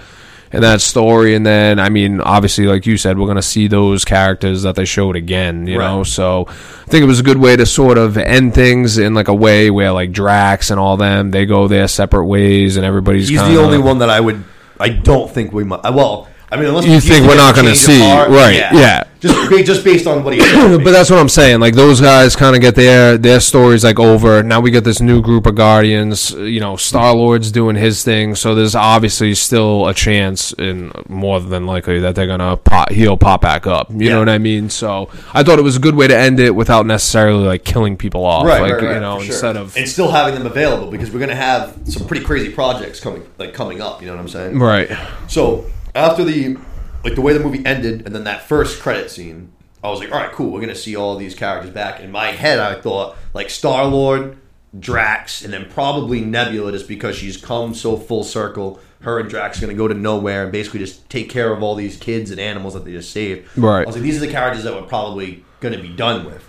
and that story, and then I mean, obviously, like you said, we're gonna see those characters that they showed again. You know, so I think it was a good way to sort of end things in like a way where like Drax and all them they go their separate ways, and everybody's He's the only one that I would. I don't think we might. Well, I mean, unless You think we're not gonna see, apart, right, yeah. Just just based on what he but that's what I'm saying. Like those guys kind of get their their stories like over. Now we get this new group of Guardians. You know, Star Lord's doing his thing, so there's obviously still a chance, and more than likely that they're gonna pop, he'll pop back up. You Yeah. know what I mean? So I thought it was a good way to end it without necessarily like killing people off. right, like right, right, you know, for sure. instead of and still having them available because we're gonna have some pretty crazy projects coming like coming up. You know what I'm saying? right. So after the like the way the movie ended, and then that first credit scene, I was like, all right, cool. We're gonna see all these characters back. In my head, I thought like Star Lord, Drax, and then probably Nebula, just because she's come so full circle. Her and Drax are gonna go to nowhere and basically just take care of all these kids and animals that they just saved. Right. I was like, these are the characters that we're probably gonna be done with.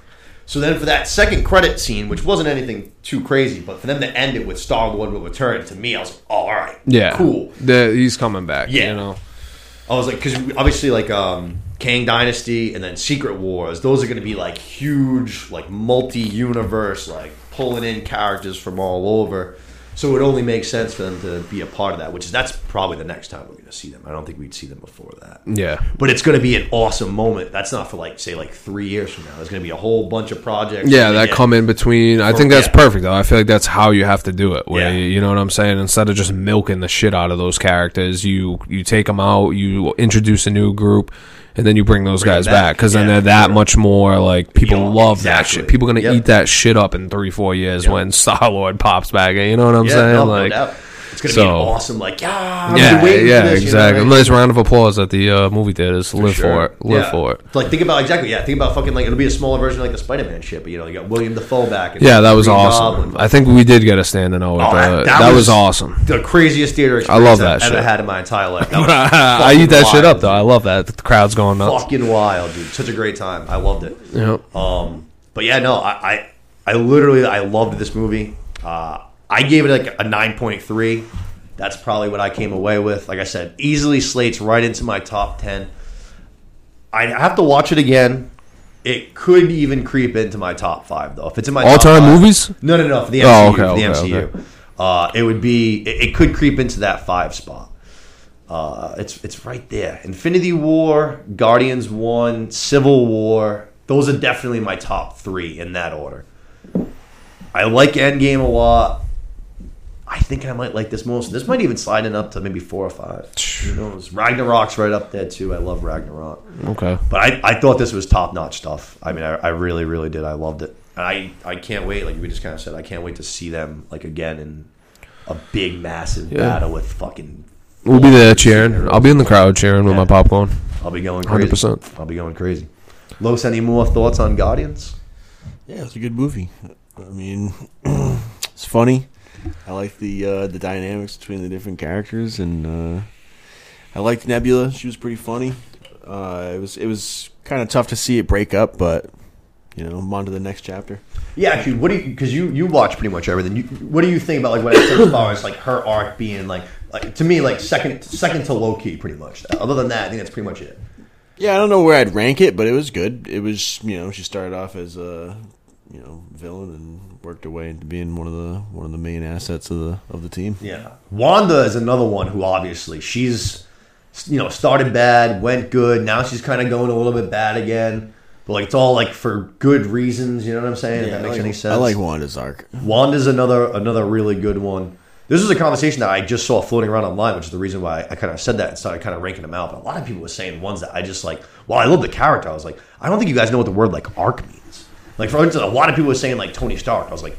So then for that second credit scene, which wasn't anything too crazy, but for them to end it with Star Lord will return, to me, I was like, oh, all right, Yeah. cool. The, he's coming back. Yeah. You know. I was like, because obviously, like um, Kang Dynasty and then Secret Wars, those are going to be like huge, like multi-universe, like pulling in characters from all over. So it only makes sense for them to be a part of that. Which is that's probably the next time we're going to see them. I don't think we'd see them before that. Yeah. But it's going to be an awesome moment. That's not for like say like three years from now. There's going to be a whole bunch of projects. Yeah, that come in between. I think that's yeah. perfect though. I feel like that's how you have to do it. Where Yeah. you, you know what I'm saying? Instead of just milking the shit out of those characters, you you take them out, you introduce a new group, and then you bring those Bring guys back because then they're that sure. much more like people Yeah, love that shit. People gonna Yep. eat that shit up in three four years Yep. when Star Lord pops back. You know what I'm Yeah, saying? no, no like. doubt. It's going to be an so- awesome, like yeah, I've yeah, waiting yeah, this, you know, exactly. right? Nice round of applause at the uh, movie theaters. Live for it. Live Yeah. for it. Like think about exactly. Yeah, think about fucking like it'll be a smaller version of like the Spider-Man shit. But you know, you got William Dafoe back. And Yeah, that was Green awesome. Goblin. I think we did get a standing O. At Oh, that- that, was, was- awesome. the craziest theater I experience love I've that ever shit. had in my entire life. I eat that shit up though. I love that. The crowd's going nuts. Fucking wild, dude. Such a great time. I loved it. Yep. Um, but yeah, no, I, I, I literally, I loved this movie. Uh, I gave it like a nine point three. That's probably what I came away with. Like I said, easily slates right into my top ten. I have to watch it again. It could even creep into my top five though. If it's in my all time five- movies? No, no, no. For the Oh, MCU, okay, for the okay, MCU, okay. Uh, it would be. It, it could creep into that five spot. Uh, it's it's right there. Infinity War, Guardians One, Civil War. Those are definitely my top three in that order. I like Endgame a lot. I think I might like this most. This might even slide in up to maybe four or five. Who knows? Ragnarok's right up there too. I love Ragnarok. Okay. But I, I thought this was top notch stuff. I mean, I, I really, really did. I loved it. And I, I can't wait. Like we just kind of said, I can't wait to see them like again in a big, massive Yeah. battle with fucking. We'll be there cheering. I'll be in the crowd cheering with my popcorn. I'll be going crazy. 100%. I'll be going crazy. Los, any more thoughts on Guardians? Yeah, it's a good movie. I mean, it's funny. I like the uh, the dynamics between the different characters, and uh, I liked Nebula. She was pretty funny. Uh, it was it was kind of tough to see it break up, but you know, I'm on to the next chapter. Yeah, actually, what do you? Because you you watch pretty much everything. You, what do you think about like what as far as like her arc being like like to me like second second to Loki pretty much. Other than that, I think that's pretty much it. Yeah, I don't know where I'd rank it, but it was good. It was you know she started off as a you know villain and worked her way into being one of the one of the main assets of the of the team. Yeah, Wanda is another one who obviously she's you know started bad, went good. Now she's kind of going a little bit bad again. But like it's all like for good reasons. You know what I'm saying? if that makes like, any sense. I like Wanda's arc. Wanda's another another really good one. This is a conversation that I just saw floating around online, which is the reason why I kind of said that and started kind of ranking them out. But a lot of people were saying ones that I just like. Well, I love the character. I was like, I don't think you guys know what the word like arc means. Like for instance, a lot of people were saying like Tony Stark. I was like,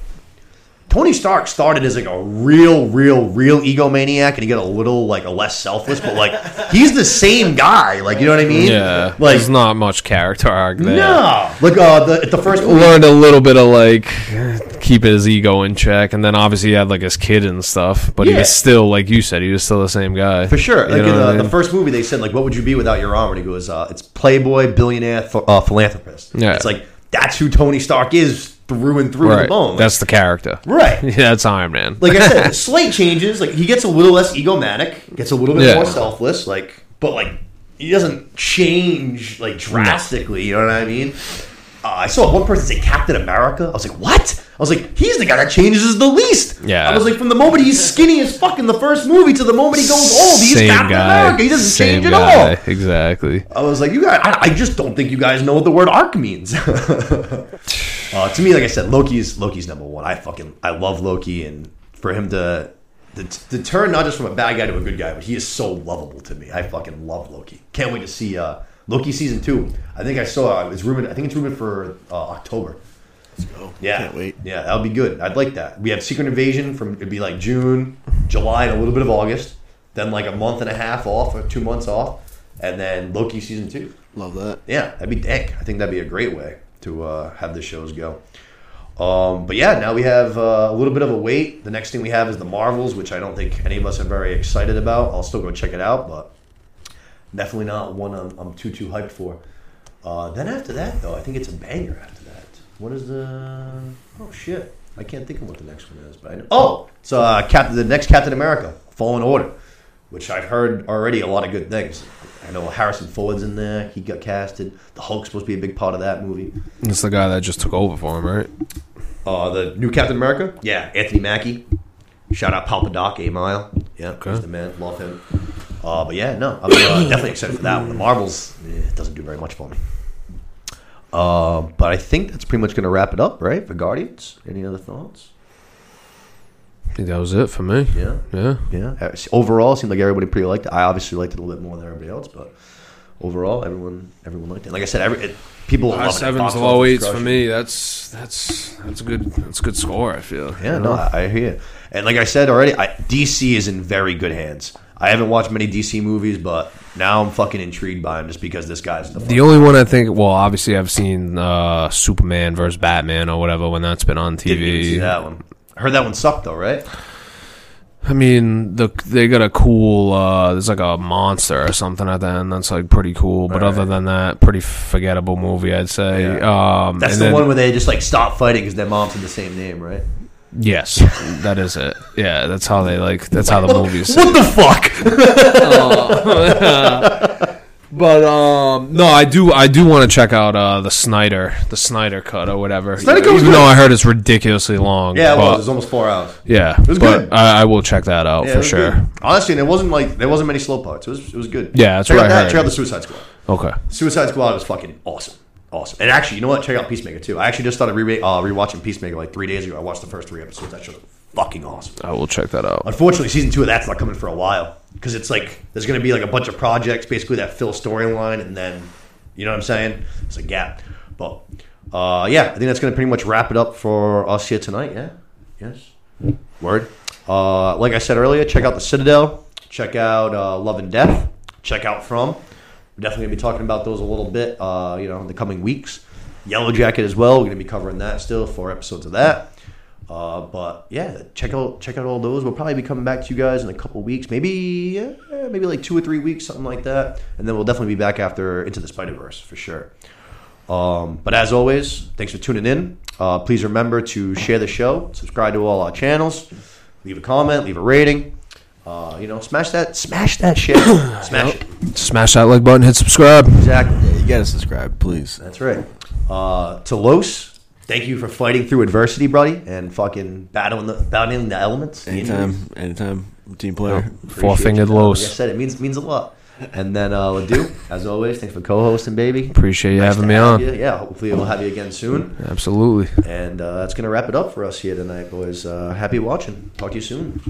Tony Stark started as like a real, real, real egomaniac, and he got a little like a less selfless, but like he's the same guy. Like you know what I mean? Yeah, Like there's not much character arc there. no, like uh, the the first movie. Learned a little bit of like keep his ego in check, and then obviously he had like his kid and stuff. But he was still, like you said, he was still the same guy For sure. You Like in the, I the first movie, they said like, "What would you be without your arm?" And he goes, uh, "It's playboy, billionaire, uh, philanthropist." Yeah. It's like that's who Tony Stark is through and through to the right. bone. That's the character. right. Yeah, that's Iron Man. Like I said, slight changes. Like he gets a little less egomatic, gets a little bit Yeah. more selfless. Like, but like he doesn't change like drastically. You know what I mean? Uh, I saw one person say Captain America. I was like, what? I was like, he's the guy that changes the least. Yeah. I was like, from the moment he's skinny as fuck in the first movie to the moment he goes old, he's Same Captain guy. America. He doesn't Same change guy. at all. Exactly. I was like, you guys, I, I just don't think you guys know what the word arc means. uh, to me, like I said, Loki's Loki's number one. I fucking I love Loki, and for him to, to to turn not just from a bad guy to a good guy, but he is so lovable to me. I fucking love Loki. Can't wait to see uh, Loki season two. I think I saw uh, it's rumored. I think it's rumored for uh, October. Let's go. Yeah, Can't wait. Yeah, that'll be good. I'd like that. We have Secret Invasion from it'd be like June, July, and a little bit of August. Then like a month and a half off or two months off, and then Loki season two. Love that. Yeah, that'd be dank. I think that'd be a great way to uh, have the shows go. Um, but yeah, now we have uh, a little bit of a wait. The next thing we have is the Marvels, which I don't think any of us are very excited about. I'll still go check it out, but definitely not one I'm, I'm too too hyped for. Uh, then after that, though, I think it's a banger. After what is the? Oh shit, I can't think of what the next one is. But I know. Oh, it's uh, Captain. The next Captain America, Fallen Order, which I've heard already a lot of good things. I know Harrison Ford's in there. He got casted. The Hulk's supposed to be a big part of that movie. It's the guy that just took over for him, right? Uh, the new Captain America? Yeah, Anthony Mackie. Shout out Papa Doc, 8 Mile. Yeah, he's the man. Love him. Uh, but yeah, no, I'm uh, definitely excited for that one. The Marvels, eh, it doesn't do very much for me. Uh, but I think that's pretty much going to wrap it up, right? For Guardians. Any other thoughts? I think that was it for me. Yeah. Yeah. Yeah. Uh, Overall, it seemed like everybody pretty liked it. I obviously liked it a little bit more than everybody else, but overall, everyone everyone liked it. Like I said, every it, people High sevens, low eights for me. That's that's that's a good that's a good score. I feel. Yeah, no. I, I hear you. And like I said already, I, DC is in very good hands. I haven't watched many DC movies, but now I'm fucking intrigued by him just because this guy's the. The only one I think, well, obviously I've seen uh, Superman versus Batman or whatever when that's been on Didn't even see TV. that one. I heard that one sucked though, right? I mean, the they got a cool. Uh, there's like a monster or something at the end that's like pretty cool. But other than that, pretty forgettable movie, I'd say. Yeah. Um, That's the then- one where they just like stop fighting because their moms have the same name, right? Yes, that is it. Yeah, that's how they like. That's how the movies. What the fuck? But um, no, I do. I do want to check out uh, the Snyder, the Snyder cut or whatever. Snyder Cut was Even good. though I heard it's ridiculously long. yeah, it but, was. It was almost four hours. Yeah, it was but good. I, I will check that out Yeah, it for was sure. good. Honestly, there wasn't like there wasn't many slow parts. It was it was good. Yeah, that's check what out I that. heard. Check out the Suicide Squad. Okay. Suicide Squad was fucking awesome. Awesome. And actually, you know what? Check out Peacemaker too. I actually just started re- uh, rewatching Peacemaker like three days ago. I watched the first three episodes. That show's fucking awesome. I will check that out. Unfortunately, season two of that's not coming for a while because it's like there's going to be like a bunch of projects basically that fill storyline, and then you know what I'm saying? It's a gap. But uh, yeah, I think that's going to pretty much wrap it up for us here tonight. Yeah. Yes. Word. Uh, like I said earlier, check out the Citadel. Check out uh, Love and Death. Check out From. We're definitely going to be talking about those a little bit, uh, you know, in the coming weeks. Yellow Jacket as well. We're going to be covering that still. Four episodes of that. Uh, but yeah, check out check out all those. We'll probably be coming back to you guys in a couple weeks, maybe maybe like two or three weeks, something like that. And then we'll definitely be back after Into the Spider Verse for sure. Um, but as always, thanks for tuning in. Uh, please remember to share the show, subscribe to all our channels, leave a comment, leave a rating. Uh, you know, smash that, smash that shit, smash it. Smash that like button, hit subscribe. Exactly. Yeah, you gotta subscribe, please. That's right. Uh, to Los, thank you for fighting through adversity, buddy, and fucking battling the battling the elements. Anytime, anytime, team player. Appreciate Four fingered you. Los. Like I said, it means means a lot. And then uh, Ledoux, as always, thanks for co-hosting, baby. Appreciate you Nice having to me have on. you. Yeah, hopefully we'll have you again soon. Absolutely. And uh, that's gonna wrap it up for us here tonight, boys. Uh, happy watching. Talk to you soon.